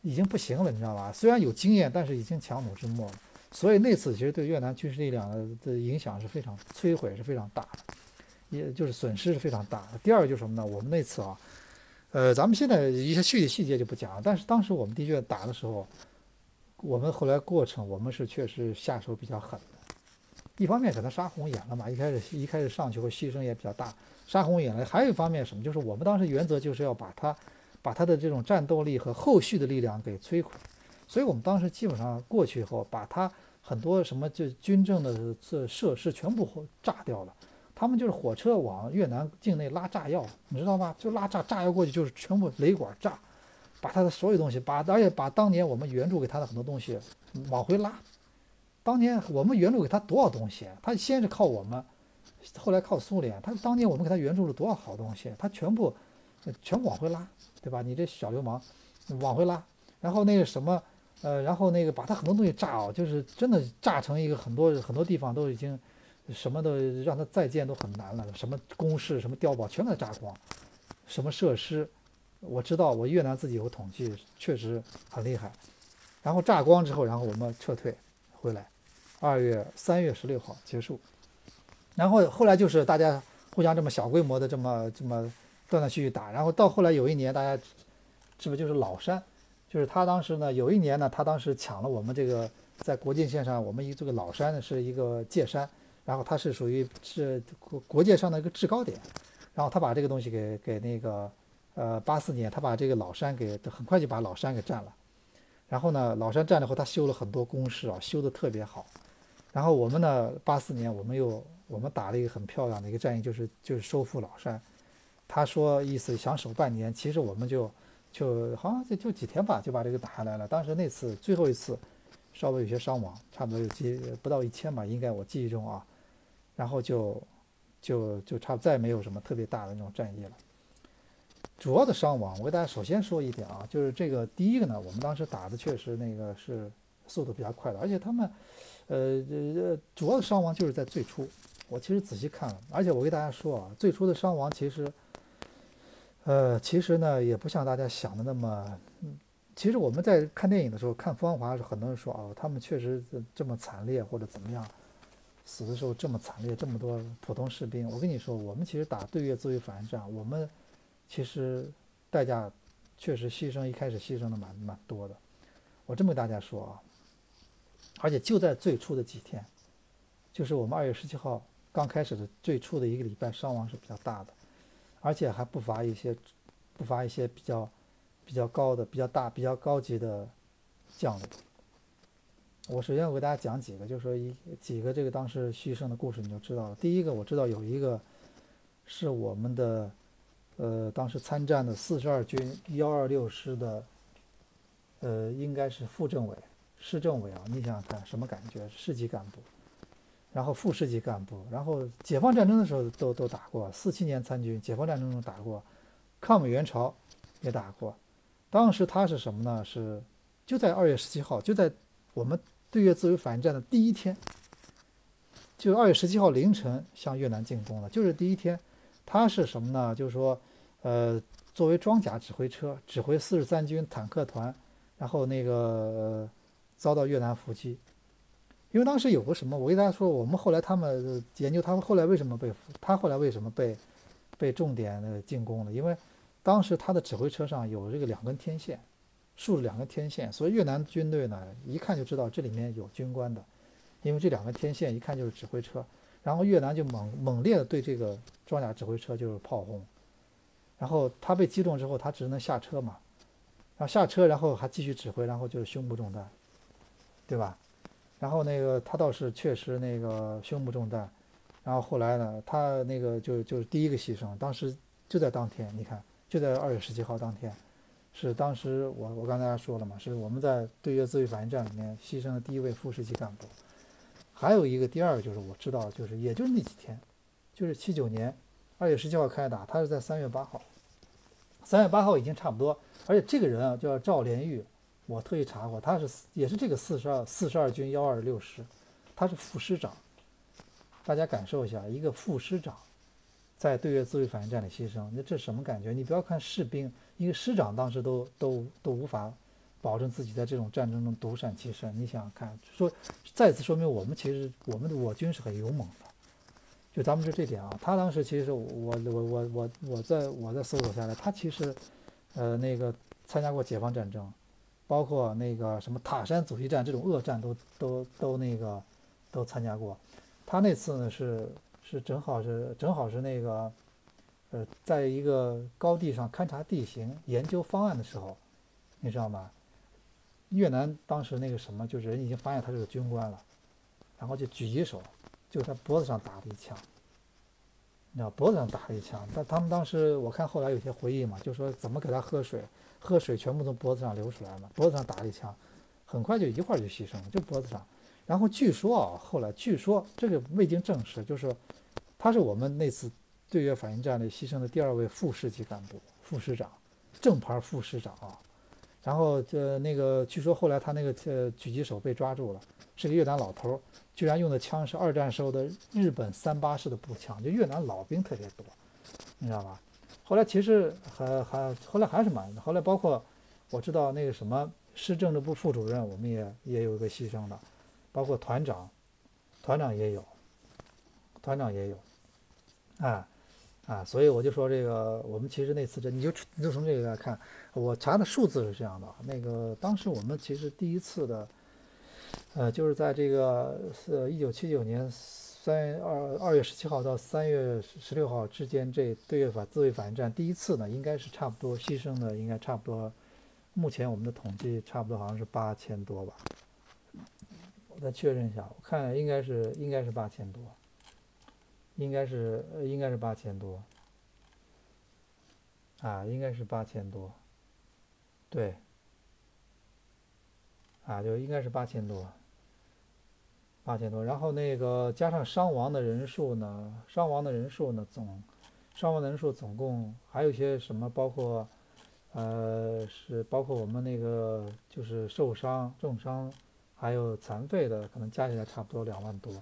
已经不行了，你知道吧？虽然有经验，但是已经强弩之末了。所以那次其实对越南军事力量的影响是非常摧毁是非常大的，也就是损失是非常大的。第二个就是什么呢？我们那次啊，呃，咱们现在一些具体细节就不讲了。但是当时我们的确打的时候，我们后来过程我们是确实下手比较狠的。一方面可能杀红眼了嘛，一开始一开始上去后牺牲也比较大，杀红眼了。还有一方面什么？就是我们当时原则就是要把他把他的这种战斗力和后续的力量给摧毁。所以我们当时基本上过去以后，把他。很多什么就军政的这设施全部炸掉了，他们就是火车往越南境内拉炸药，你知道吧？就拉炸炸药过去，就是全部雷管炸，把他的所有东西，把而且把当年我们援助给他的很多东西往回拉。当年我们援助给他多少东西？他先是靠我们，后来靠苏联。他当年我们给他援助了多少好东西？他全部全往回拉，对吧？你这小流氓，往回拉，然后那个什么。呃，然后那个把他很多东西炸哦，就是真的炸成一个很多很多地方都已经什么都让他再建都很难了，什么工事、什么碉堡全给他炸光，什么设施，我知道，我越南自己有统计，确实很厉害。然后炸光之后，然后我们撤退回来，二月三月十六号结束。然后后来就是大家互相这么小规模的这么这么断断续续打，然后到后来有一年大家是不是就是老山？就是他当时呢，有一年呢，他当时抢了我们这个在国境线上，我们一这个老山呢是一个界山，然后它是属于是国国界上的一个制高点，然后他把这个东西给给那个呃八四年，他把这个老山给很快就把老山给占了，然后呢老山占了后，他修了很多工事啊，修的特别好，然后我们呢八四年我们又我们打了一个很漂亮的一个战役，就是就是收复老山，他说意思想守半年，其实我们就。就好像就就几天吧，就把这个打下来了。当时那次最后一次，稍微有些伤亡，差不多有几不到一千吧，应该我记忆中啊。然后就就就差再没有什么特别大的那种战役了。主要的伤亡，我给大家首先说一点啊，就是这个第一个呢，我们当时打的确实那个是速度比较快的，而且他们呃呃主要的伤亡就是在最初。我其实仔细看了，而且我给大家说啊，最初的伤亡其实。呃，其实呢，也不像大家想的那么，其实我们在看电影的时候，看《芳华》时，很多人说哦，他们确实这么惨烈，或者怎么样，死的时候这么惨烈，这么多普通士兵。我跟你说，我们其实打对越自卫反应战，我们其实代价确实牺牲，一开始牺牲的蛮蛮多的。我这么跟大家说啊，而且就在最初的几天，就是我们二月十七号刚开始的最初的一个礼拜，伤亡是比较大的。而且还不乏一些，不乏一些比较比较高的、比较大、比较高级的将领。我首先我给大家讲几个，就是说一几个这个当时牺牲的故事，你就知道了。第一个，我知道有一个是我们的，呃，当时参战的四十二军幺二六师的，呃，应该是副政委、市政委啊。你想想看，什么感觉？市级干部。然后副市级干部，然后解放战争的时候都都打过，四七年参军，解放战争中打过，抗美援朝也打过。当时他是什么呢？是就在二月十七号，就在我们对越自卫反应战的第一天，就二月十七号凌晨向越南进攻了。就是第一天，他是什么呢？就是说，呃，作为装甲指挥车，指挥四十三军坦克团，然后那个遭到越南伏击。因为当时有个什么，我跟大家说，我们后来他们研究他们后来为什么被俘他后来为什么被被重点的进攻了？因为当时他的指挥车上有这个两根天线，竖着两根天线，所以越南军队呢一看就知道这里面有军官的，因为这两个天线一看就是指挥车，然后越南就猛猛烈的对这个装甲指挥车就是炮轰，然后他被击中之后，他只能下车嘛，然后下车，然后还继续指挥，然后就是胸部中弹，对吧？然后那个他倒是确实那个胸部中弹，然后后来呢，他那个就就是第一个牺牲，当时就在当天，你看就在二月十七号当天，是当时我我刚才说了嘛，是我们在对越自卫反应战里面牺牲的第一位副师级干部。还有一个第二个就是我知道，就是也就是那几天，就是七九年二月十七号开打，他是在三月八号，三月八号已经差不多，而且这个人啊叫赵连玉。我特意查过，他是也是这个四十二四十二军幺二六师，他是副师长。大家感受一下，一个副师长在对越自卫反应战里牺牲，那这什么感觉？你不要看士兵，一个师长当时都都都无法保证自己在这种战争中独善其身。你想想看，说再次说明我们其实我们的我军是很勇猛的。就咱们就这点啊，他当时其实我我我我我在我在搜索下来，他其实呃那个参加过解放战争。包括那个什么塔山阻击战这种恶战都都都那个都参加过，他那次呢是是正好是正好是那个呃在一个高地上勘察地形研究方案的时候，你知道吗？越南当时那个什么就是人已经发现他是个军官了，然后就狙击手就在脖子上打了一枪，你知道脖子上打了一枪，但他们当时我看后来有些回忆嘛，就说怎么给他喝水。喝水全部从脖子上流出来了，脖子上打了一枪，很快就一会儿就牺牲了，就脖子上。然后据说啊，后来据说这个未经证实，就是他是我们那次对越反应战里牺牲的第二位副师级干部，副师长，正牌副师长啊。然后这那个据说后来他那个呃狙击手被抓住了，是个越南老头，居然用的枪是二战时候的日本三八式的步枪，就越南老兵特别多，你知道吧？后来其实还还后来还是蛮后来包括我知道那个什么市政治部副主任，我们也也有一个牺牲的，包括团长，团长也有，团长也有，啊啊，所以我就说这个我们其实那次这你就你就从这个来看，我查的数字是这样的，那个当时我们其实第一次的，呃，就是在这个是一九七九年。三二二月十七号到三月十六号之间，这对越反自卫反应战第一次呢，应该是差不多牺牲的，应该差不多。目前我们的统计差不多好像是八千多吧。我再确认一下，我看应该是应该是八千多，应该是应该是八千多。啊，应该是八千多。对。啊，就应该是八千多。八千多，然后那个加上伤亡的人数呢？伤亡的人数呢？总伤亡的人数总共还有一些什么？包括呃，是包括我们那个就是受伤、重伤，还有残废的，可能加起来差不多两万多。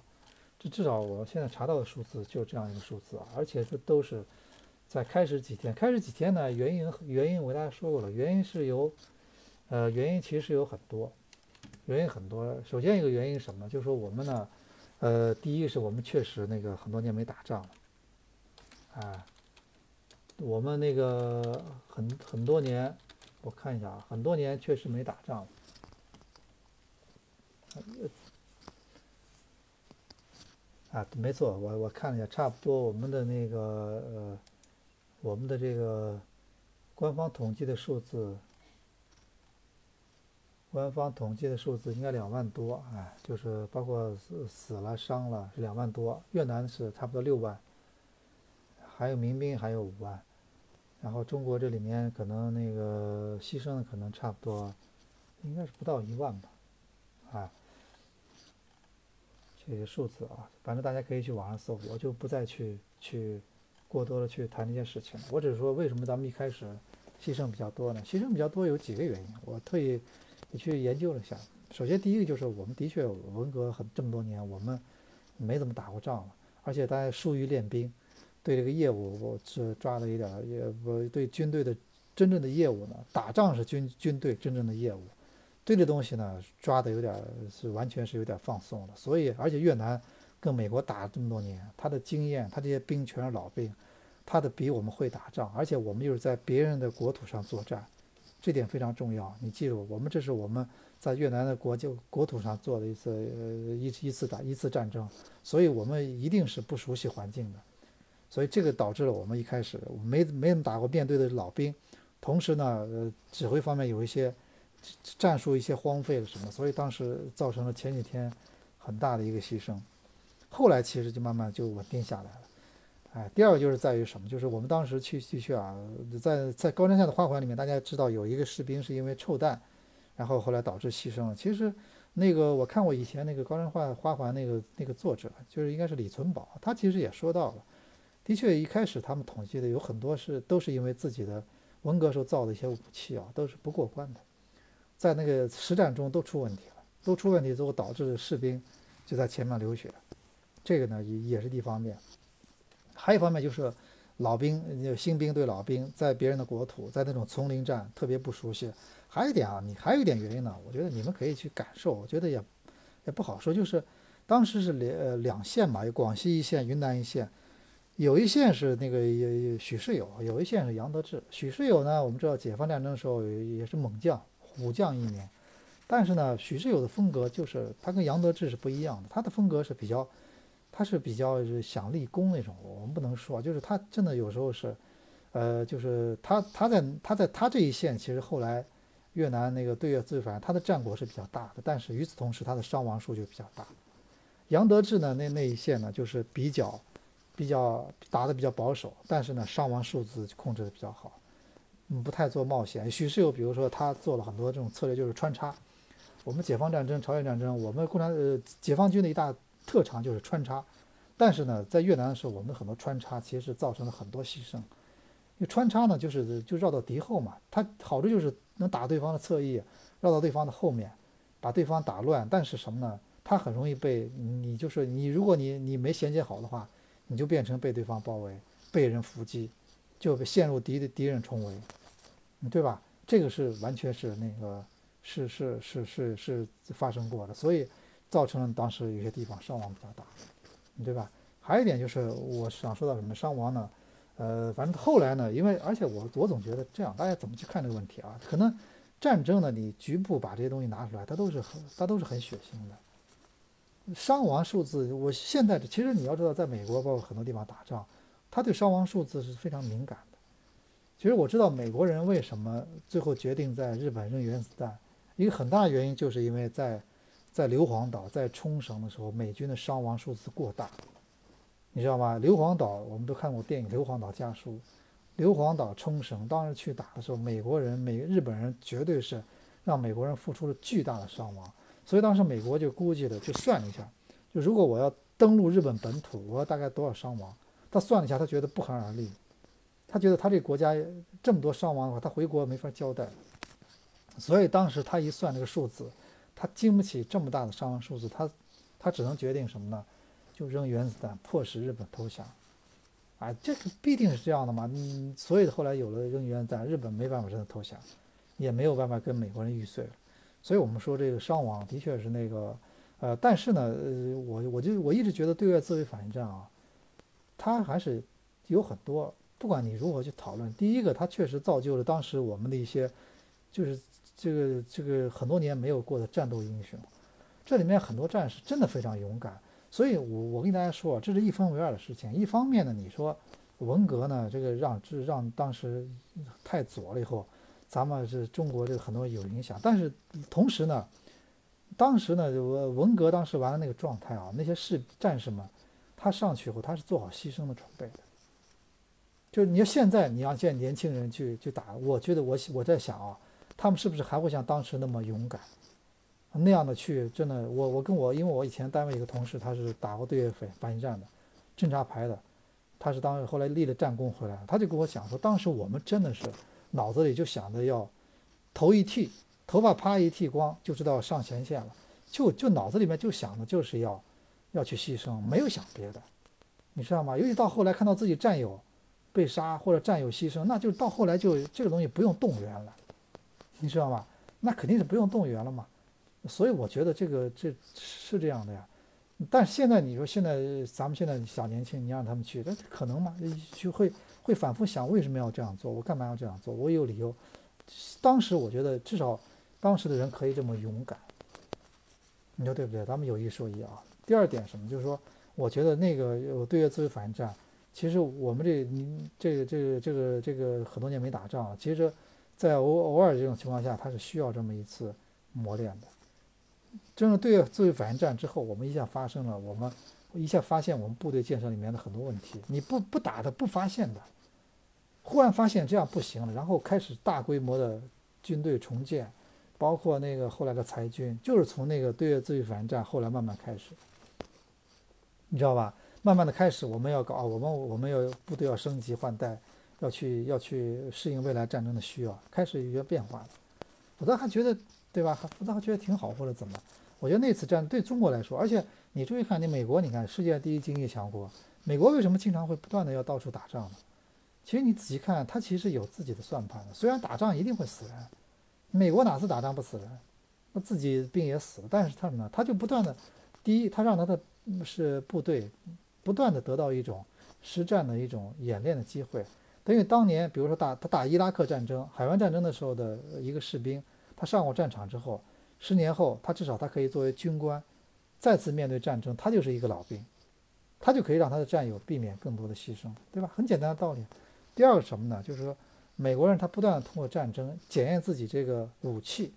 这至少我现在查到的数字就这样一个数字啊！而且这都是在开始几天，开始几天呢？原因原因我给大家说过了，原因是由呃，原因其实有很多。原因很多，首先一个原因什么？就是说我们呢，呃，第一是我们确实那个很多年没打仗了，啊，我们那个很很多年，我看一下啊，很多年确实没打仗了，啊，没错，我我看了一下，差不多我们的那个呃，我们的这个官方统计的数字。官方统计的数字应该两万多，哎，就是包括死死了、伤了是两万多。越南是差不多六万，还有民兵还有五万，然后中国这里面可能那个牺牲的可能差不多，应该是不到一万吧，啊，这些数字啊，反正大家可以去网上搜，我就不再去去过多的去谈这件事情。我只是说，为什么咱们一开始牺牲比较多呢？牺牲比较多有几个原因，我特意。你去研究了一下，首先第一个就是我们的确文革很这么多年，我们没怎么打过仗了，而且大家疏于练兵，对这个业务我是抓的有点也不对军队的真正的业务呢，打仗是军军队真正的业务，对这东西呢抓的有点是完全是有点放松了，所以而且越南跟美国打了这么多年，他的经验，他这些兵全是老兵，他的比我们会打仗，而且我们又是在别人的国土上作战，这点非常重要。你记住，我们这是我们在越南的国就国土上做的一次呃一一次打一次战争，所以我们一定是不熟悉环境的，所以这个导致了我们一开始没没怎么打过面对的老兵，同时呢，呃，指挥方面有一些战术一些荒废了什么，所以当时造成了前几天很大的一个牺牲。后来其实就慢慢就稳定下来了，哎，第二个就是在于什么？就是我们当时去去去啊，在在高山下的花环里面，大家知道有一个士兵是因为臭弹，然后后来导致牺牲了。其实那个我看过以前那个高山花花环那个那个作者，就是应该是李存宝，他其实也说到了，的确一开始他们统计的有很多是都是因为自己的文革时候造的一些武器啊，都是不过关的，在那个实战中都出问题了，都出问题之后导致士兵就在前面流血。这个呢也也是一方面，还有一方面就是老兵、新兵对老兵在别人的国土，在那种丛林战特别不熟悉。还有一点啊，你还有一点原因呢，我觉得你们可以去感受，我觉得也也不好说。就是当时是两呃两线嘛，有广西一线、云南一线，有一线是那个许世友，有一线是杨得志。许世友呢，我们知道解放战争的时候也是猛将、虎将一名，但是呢，许世友的风格就是他跟杨得志是不一样的，他的风格是比较。他是比较是想立功那种，我们不能说，就是他真的有时候是，呃，就是他他在他在他这一线，其实后来越南那个对越自卫反，他的战果是比较大的，但是与此同时，他的伤亡数就比较大。杨得志呢，那那一线呢，就是比较比较打的比较保守，但是呢，伤亡数字控制的比较好，嗯，不太做冒险。许世友，比如说他做了很多这种策略，就是穿插。我们解放战争、朝鲜战争，我们共产呃解放军的一大。特长就是穿插，但是呢，在越南的时候，我们的很多穿插其实造成了很多牺牲。因为穿插呢，就是就绕到敌后嘛，它好处就是能打对方的侧翼，绕到对方的后面，把对方打乱。但是什么呢？它很容易被你就是你，如果你你没衔接好的话，你就变成被对方包围，被人伏击，就陷入敌的敌人重围，对吧？这个是完全是那个是是是是是发生过的，所以。造成了当时有些地方伤亡比较大，对吧？还有一点就是我想说到什么伤亡呢？呃，反正后来呢，因为而且我我总觉得这样，大家怎么去看这个问题啊？可能战争呢，你局部把这些东西拿出来，它都是很它都是很血腥的。伤亡数字，我现在其实你要知道，在美国包括很多地方打仗，他对伤亡数字是非常敏感的。其实我知道美国人为什么最后决定在日本扔原子弹，一个很大原因就是因为在。在硫磺岛、在冲绳的时候，美军的伤亡数字过大，你知道吗？硫磺岛我们都看过电影《硫磺岛家书》，硫磺岛、冲绳当时去打的时候，美国人、美日本人绝对是让美国人付出了巨大的伤亡，所以当时美国就估计了，就算了一下，就如果我要登陆日本本土，我要大概多少伤亡？他算了一下，他觉得不寒而栗，他觉得他这个国家这么多伤亡的话，他回国没法交代，所以当时他一算这个数字。他经不起这么大的伤亡数字，他他只能决定什么呢？就扔原子弹，迫使日本投降。啊，这个必定是这样的嘛？嗯，所以后来有了扔原子弹，日本没办法真的投降，也没有办法跟美国人玉碎了。所以我们说这个伤亡的确是那个，呃，但是呢，呃，我我就我一直觉得对外自卫反应战啊，它还是有很多，不管你如何去讨论，第一个它确实造就了当时我们的一些，就是。这个这个很多年没有过的战斗英雄，这里面很多战士真的非常勇敢，所以我我跟大家说，这是一分为二的事情。一方面呢，你说文革呢，这个让这让当时太左了以后，咱们是中国这个很多有影响。但是同时呢，当时呢，文革当时完了那个状态啊，那些士战士们，他上去以后，他是做好牺牲的准备的。就是你要现在你要见年轻人去去打，我觉得我我在想啊。他们是不是还会像当时那么勇敢，那样的去？真的，我我跟我，因为我以前单位一个同事，他是打过对越反反应战的，侦察排的，他是当时后来立了战功回来，他就跟我讲说，当时我们真的是脑子里就想着要头一剃，头发啪一剃光，就知道上前线了，就就脑子里面就想的就是要要去牺牲，没有想别的，你知道吗？尤其到后来看到自己战友被杀或者战友牺牲，那就到后来就这个东西不用动员了。你知道吗？那肯定是不用动员了嘛。所以我觉得这个这是这样的呀。但是现在你说现在咱们现在小年轻，你让他们去，那可能吗？就会会反复想，为什么要这样做？我干嘛要这样做？我有理由。当时我觉得至少当时的人可以这么勇敢，你说对不对？咱们有一说一啊。第二点什么？就是说，我觉得那个对越自卫反应战，其实我们这你这个这个这个这个很多年没打仗，其实，在偶偶尔这种情况下，它是需要这么一次磨练的。真正对越自卫反应战之后，我们一下发生了，我们一下发现我们部队建设里面的很多问题。你不不打的不发现的，忽然发现这样不行了，然后开始大规模的军队重建，包括那个后来的裁军，就是从那个对越自卫反应战后来慢慢开始。你知道吧？慢慢的开始，我们要搞，我们我们要部队要升级换代，要去要去适应未来战争的需要，开始有些变化了。我倒还觉得，对吧？我倒还觉得挺好，或者怎么？我觉得那次战对中国来说，而且你注意看，你美国，你看世界第一经济强国，美国为什么经常会不断的要到处打仗呢？其实你仔细看，他其实有自己的算盘的。虽然打仗一定会死人，美国哪次打仗不死人？那自己兵也死了，但是他什么？他就不断的，第一，他让他的是部队不断的得到一种实战的一种演练的机会。等于当年，比如说打他打伊拉克战争、海湾战争的时候的一个士兵，他上过战场之后。十年后，他至少他可以作为军官，再次面对战争，他就是一个老兵，他就可以让他的战友避免更多的牺牲，对吧？很简单的道理。第二个什么呢？就是说，美国人他不断的通过战争检验自己这个武器，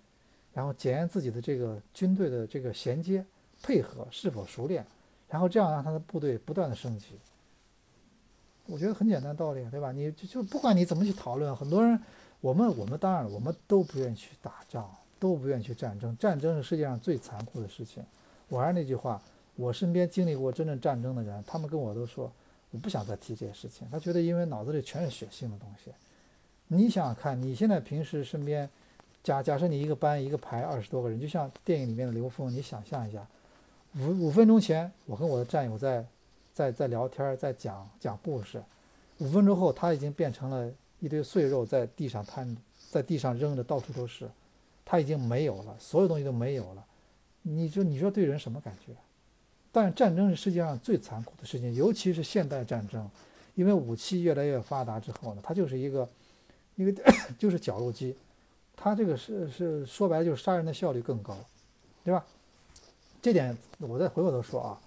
然后检验自己的这个军队的这个衔接配合是否熟练，然后这样让他的部队不断的升级。我觉得很简单道理，对吧？你就就不管你怎么去讨论，很多人，我们我们当然我们都不愿意去打仗。都不愿意去战争，战争是世界上最残酷的事情。我还是那句话，我身边经历过真正战争的人，他们跟我都说，我不想再提这些事情。他觉得因为脑子里全是血腥的东西。你想想看，你现在平时身边，假假设你一个班一个排二十多个人，就像电影里面的刘峰，你想象一下，五五分钟前我跟我的战友在在在聊天，在讲讲故事，五分钟后他已经变成了一堆碎肉在地上摊，在地上扔的到处都是。他已经没有了，所有东西都没有了，你说你说对人什么感觉？但是战争是世界上最残酷的事情，尤其是现代战争，因为武器越来越发达之后呢，它就是一个一个 就是绞肉机，它这个是是说白了就是杀人的效率更高，对吧？这点我再回过头说啊，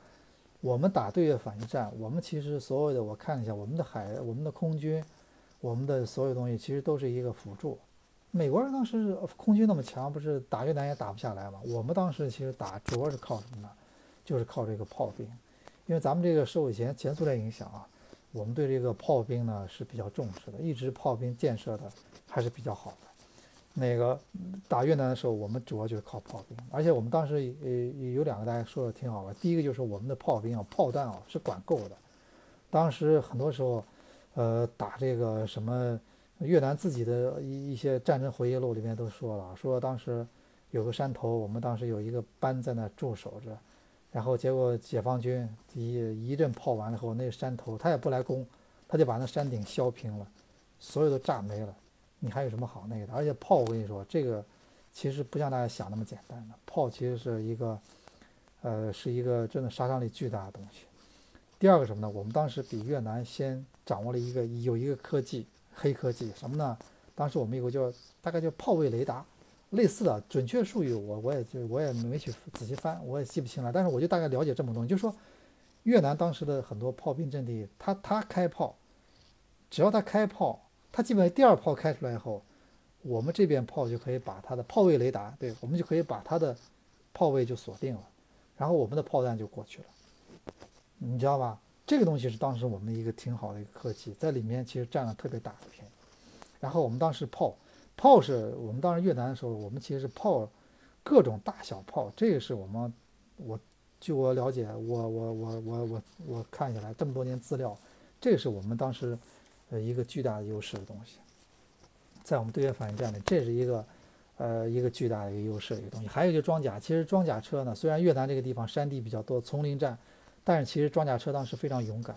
我们打对越反击战，我们其实所有的我看了一下，我们的海、我们的空军、我们的所有东西其实都是一个辅助。美国人当时空军那么强，不是打越南也打不下来吗？我们当时其实打主要是靠什么呢？就是靠这个炮兵，因为咱们这个受以前前苏联影响啊，我们对这个炮兵呢是比较重视的，一直炮兵建设的还是比较好的。那个打越南的时候，我们主要就是靠炮兵，而且我们当时呃有两个大家说的挺好的，第一个就是我们的炮兵啊，炮弹啊是管够的。当时很多时候，呃，打这个什么。越南自己的一一些战争回忆录里面都说了，说当时有个山头，我们当时有一个班在那驻守着，然后结果解放军一一阵炮完了后，那山头他也不来攻，他就把那山顶削平了，所有都炸没了，你还有什么好那个的？而且炮，我跟你说，这个其实不像大家想那么简单的，炮其实是一个，呃，是一个真的杀伤力巨大的东西。第二个什么呢？我们当时比越南先掌握了一个有一个科技。黑科技什么呢？当时我们有个叫大概叫炮位雷达，类似的准确术语我我也就我也没去仔细翻，我也记不清了。但是我就大概了解这么多，就是说越南当时的很多炮兵阵地，他他开炮，只要他开炮，它基本上第二炮开出来以后，我们这边炮就可以把它的炮位雷达，对我们就可以把它的炮位就锁定了，然后我们的炮弹就过去了，你知道吧？这个东西是当时我们一个挺好的一个科技，在里面其实占了特别大的便宜。然后我们当时炮，炮是我们当时越南的时候，我们其实是炮各种大小炮，这个是我们我据我了解，我我我我我我看下来这么多年资料，这个是我们当时呃一个巨大的优势的东西，在我们对越反应战里，这是一个呃一个巨大的一个优势一个东西。还有就装甲，其实装甲车呢，虽然越南这个地方山地比较多，丛林战。但是其实装甲车当时非常勇敢，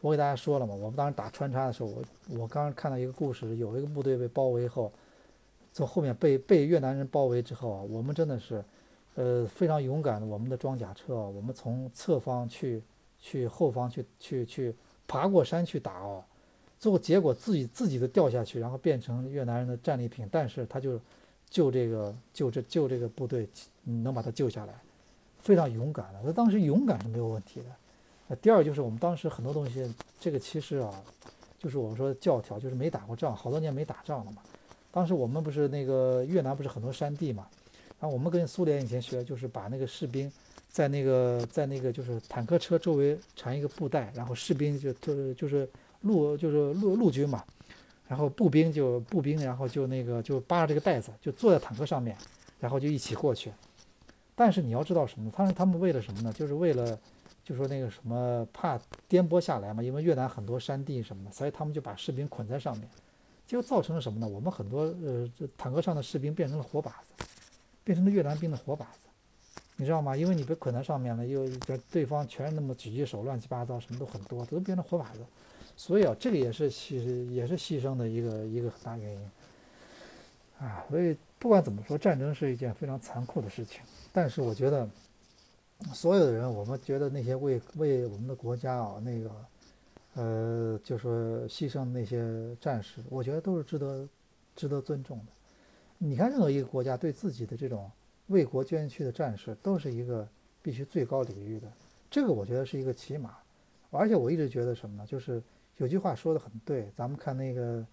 我给大家说了嘛，我们当时打穿插的时候，我我刚刚看到一个故事，有一个部队被包围后，从后面被被越南人包围之后啊，我们真的是，呃，非常勇敢的我们的装甲车，啊我们从侧方去去后方去去去爬过山去打哦，最后结果自己自己都掉下去，然后变成越南人的战利品，但是他就救这个救这救这个部队，能把他救下来，非常勇敢的。他当时勇敢是没有问题的。那第二就是我们当时很多东西，这个其实啊，就是我说教条，就是没打过仗，好多年没打仗了嘛。当时我们不是那个越南不是很多山地嘛，然后我们跟苏联以前学，就是把那个士兵在那个在那个就是坦克车周围缠一个布带，然后士兵就就是就是陆就是陆陆军嘛，然后步兵就步兵，然后就那个就扒着这个袋子，就坐在坦克上面，然后就一起过去。但是你要知道什么？他说他们为了什么呢？就是为了就说那个什么怕颠簸下来嘛，因为越南很多山地什么的，所以他们就把士兵捆在上面。就造成了什么呢？我们很多呃，这坦克上的士兵变成了活靶子，变成了越南兵的活靶子，你知道吗？因为你被捆在上面了，又对方全是那么狙击手，乱七八糟，什么都很多，都变成活靶子。所以啊，这个也是牺也是牺牲的一个一个很大原因啊。所以不管怎么说，战争是一件非常残酷的事情。但是我觉得，所有的人，我们觉得那些为为我们的国家啊，那个。呃，就说牺牲那些战士，我觉得都是值得值得尊重的。你看，任何一个国家对自己的这种为国捐躯的战士，都是一个必须最高礼遇的。这个我觉得是一个起码。而且我一直觉得什么呢？就是有句话说的很对。咱们看那个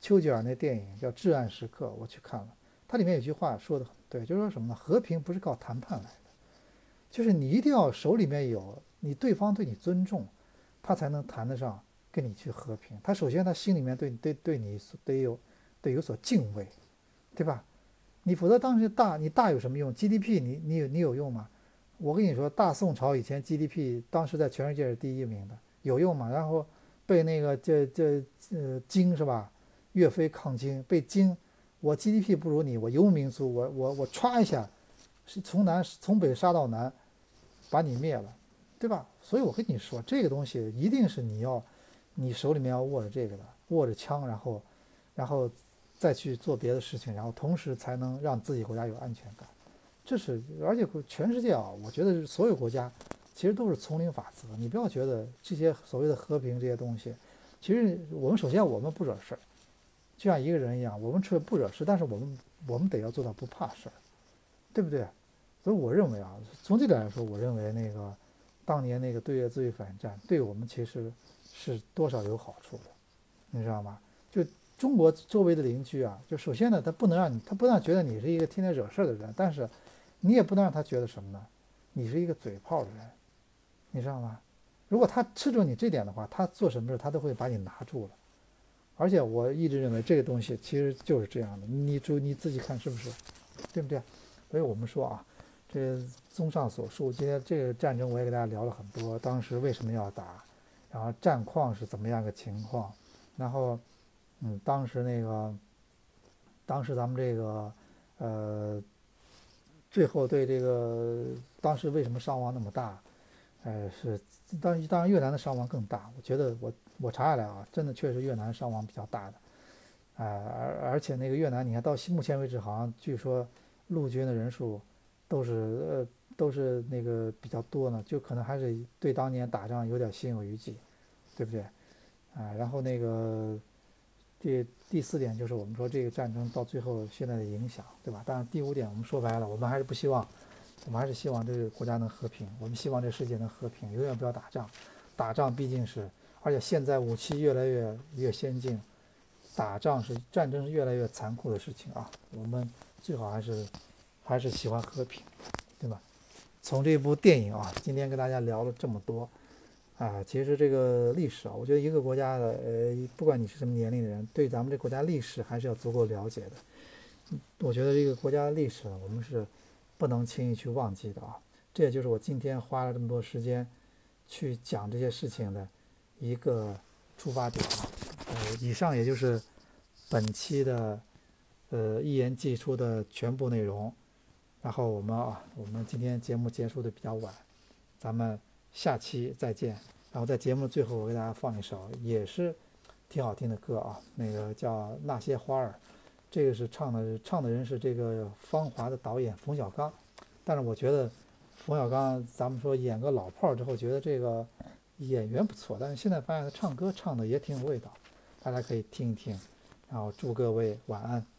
丘吉尔那电影叫《至暗时刻》，我去看了，它里面有句话说的很对，就是说什么呢？和平不是靠谈判来的，就是你一定要手里面有你对方对你尊重。他才能谈得上跟你去和平。他首先他心里面对对对你得有得有所敬畏，对吧？你否则当时大你大有什么用？GDP 你你有你有用吗？我跟你说，大宋朝以前 GDP 当时在全世界是第一名的，有用吗？然后被那个这这呃金是吧？岳飞抗金被金，我 GDP 不如你，我游牧民族，我我我歘一下，是从南从北杀到南，把你灭了。对吧？所以我跟你说，这个东西一定是你要，你手里面要握着这个的，握着枪，然后，然后再去做别的事情，然后同时才能让自己国家有安全感。这是，而且全世界啊，我觉得所有国家其实都是丛林法则。你不要觉得这些所谓的和平这些东西，其实我们首先我们不惹事儿，就像一个人一样，我们除了不惹事，但是我们我们得要做到不怕事儿，对不对？所以我认为啊，从这点来说，我认为那个。当年那个对越自卫反击战，对我们其实是多少有好处的，你知道吗？就中国周围的邻居啊，就首先呢，他不能让你，他不能觉得你是一个天天惹事儿的人，但是你也不能让他觉得什么呢？你是一个嘴炮的人，你知道吗？如果他吃准你这点的话，他做什么事他都会把你拿住了。而且我一直认为这个东西其实就是这样的，你注你自己看是不是，对不对？所以我们说啊。这综上所述，今天这个战争我也给大家聊了很多。当时为什么要打？然后战况是怎么样个情况？然后，嗯，当时那个，当时咱们这个，呃，最后对这个当时为什么伤亡那么大？呃，是当当然越南的伤亡更大。我觉得我我查下来啊，真的确实越南伤亡比较大的。啊，而而且那个越南，你看到目前为止，好像据说陆军的人数。都是呃都是那个比较多呢，就可能还是对当年打仗有点心有余悸，对不对？啊，然后那个第第四点就是我们说这个战争到最后现在的影响，对吧？当然第五点我们说白了，我们还是不希望，我们还是希望这个国家能和平，我们希望这世界能和平，永远不要打仗。打仗毕竟是，而且现在武器越来越越先进，打仗是战争是越来越残酷的事情啊，我们最好还是。还是喜欢和平，对吧？从这部电影啊，今天跟大家聊了这么多啊，其实这个历史啊，我觉得一个国家的呃，不管你是什么年龄的人，对咱们这国家历史还是要足够了解的。嗯我觉得这个国家历史，我们是不能轻易去忘记的啊。这也就是我今天花了这么多时间去讲这些事情的一个出发点啊。呃，以上也就是本期的呃一言既出的全部内容。然后我们啊，我们今天节目结束的比较晚，咱们下期再见。然后在节目最后，我给大家放一首也是挺好听的歌啊，那个叫《那些花儿》，这个是唱的唱的人是这个芳华的导演冯小刚。但是我觉得冯小刚咱们说演个老炮儿之后觉得这个演员不错但是现在发现他唱歌唱的也挺有味道大家可以听一听然后祝各位晚安。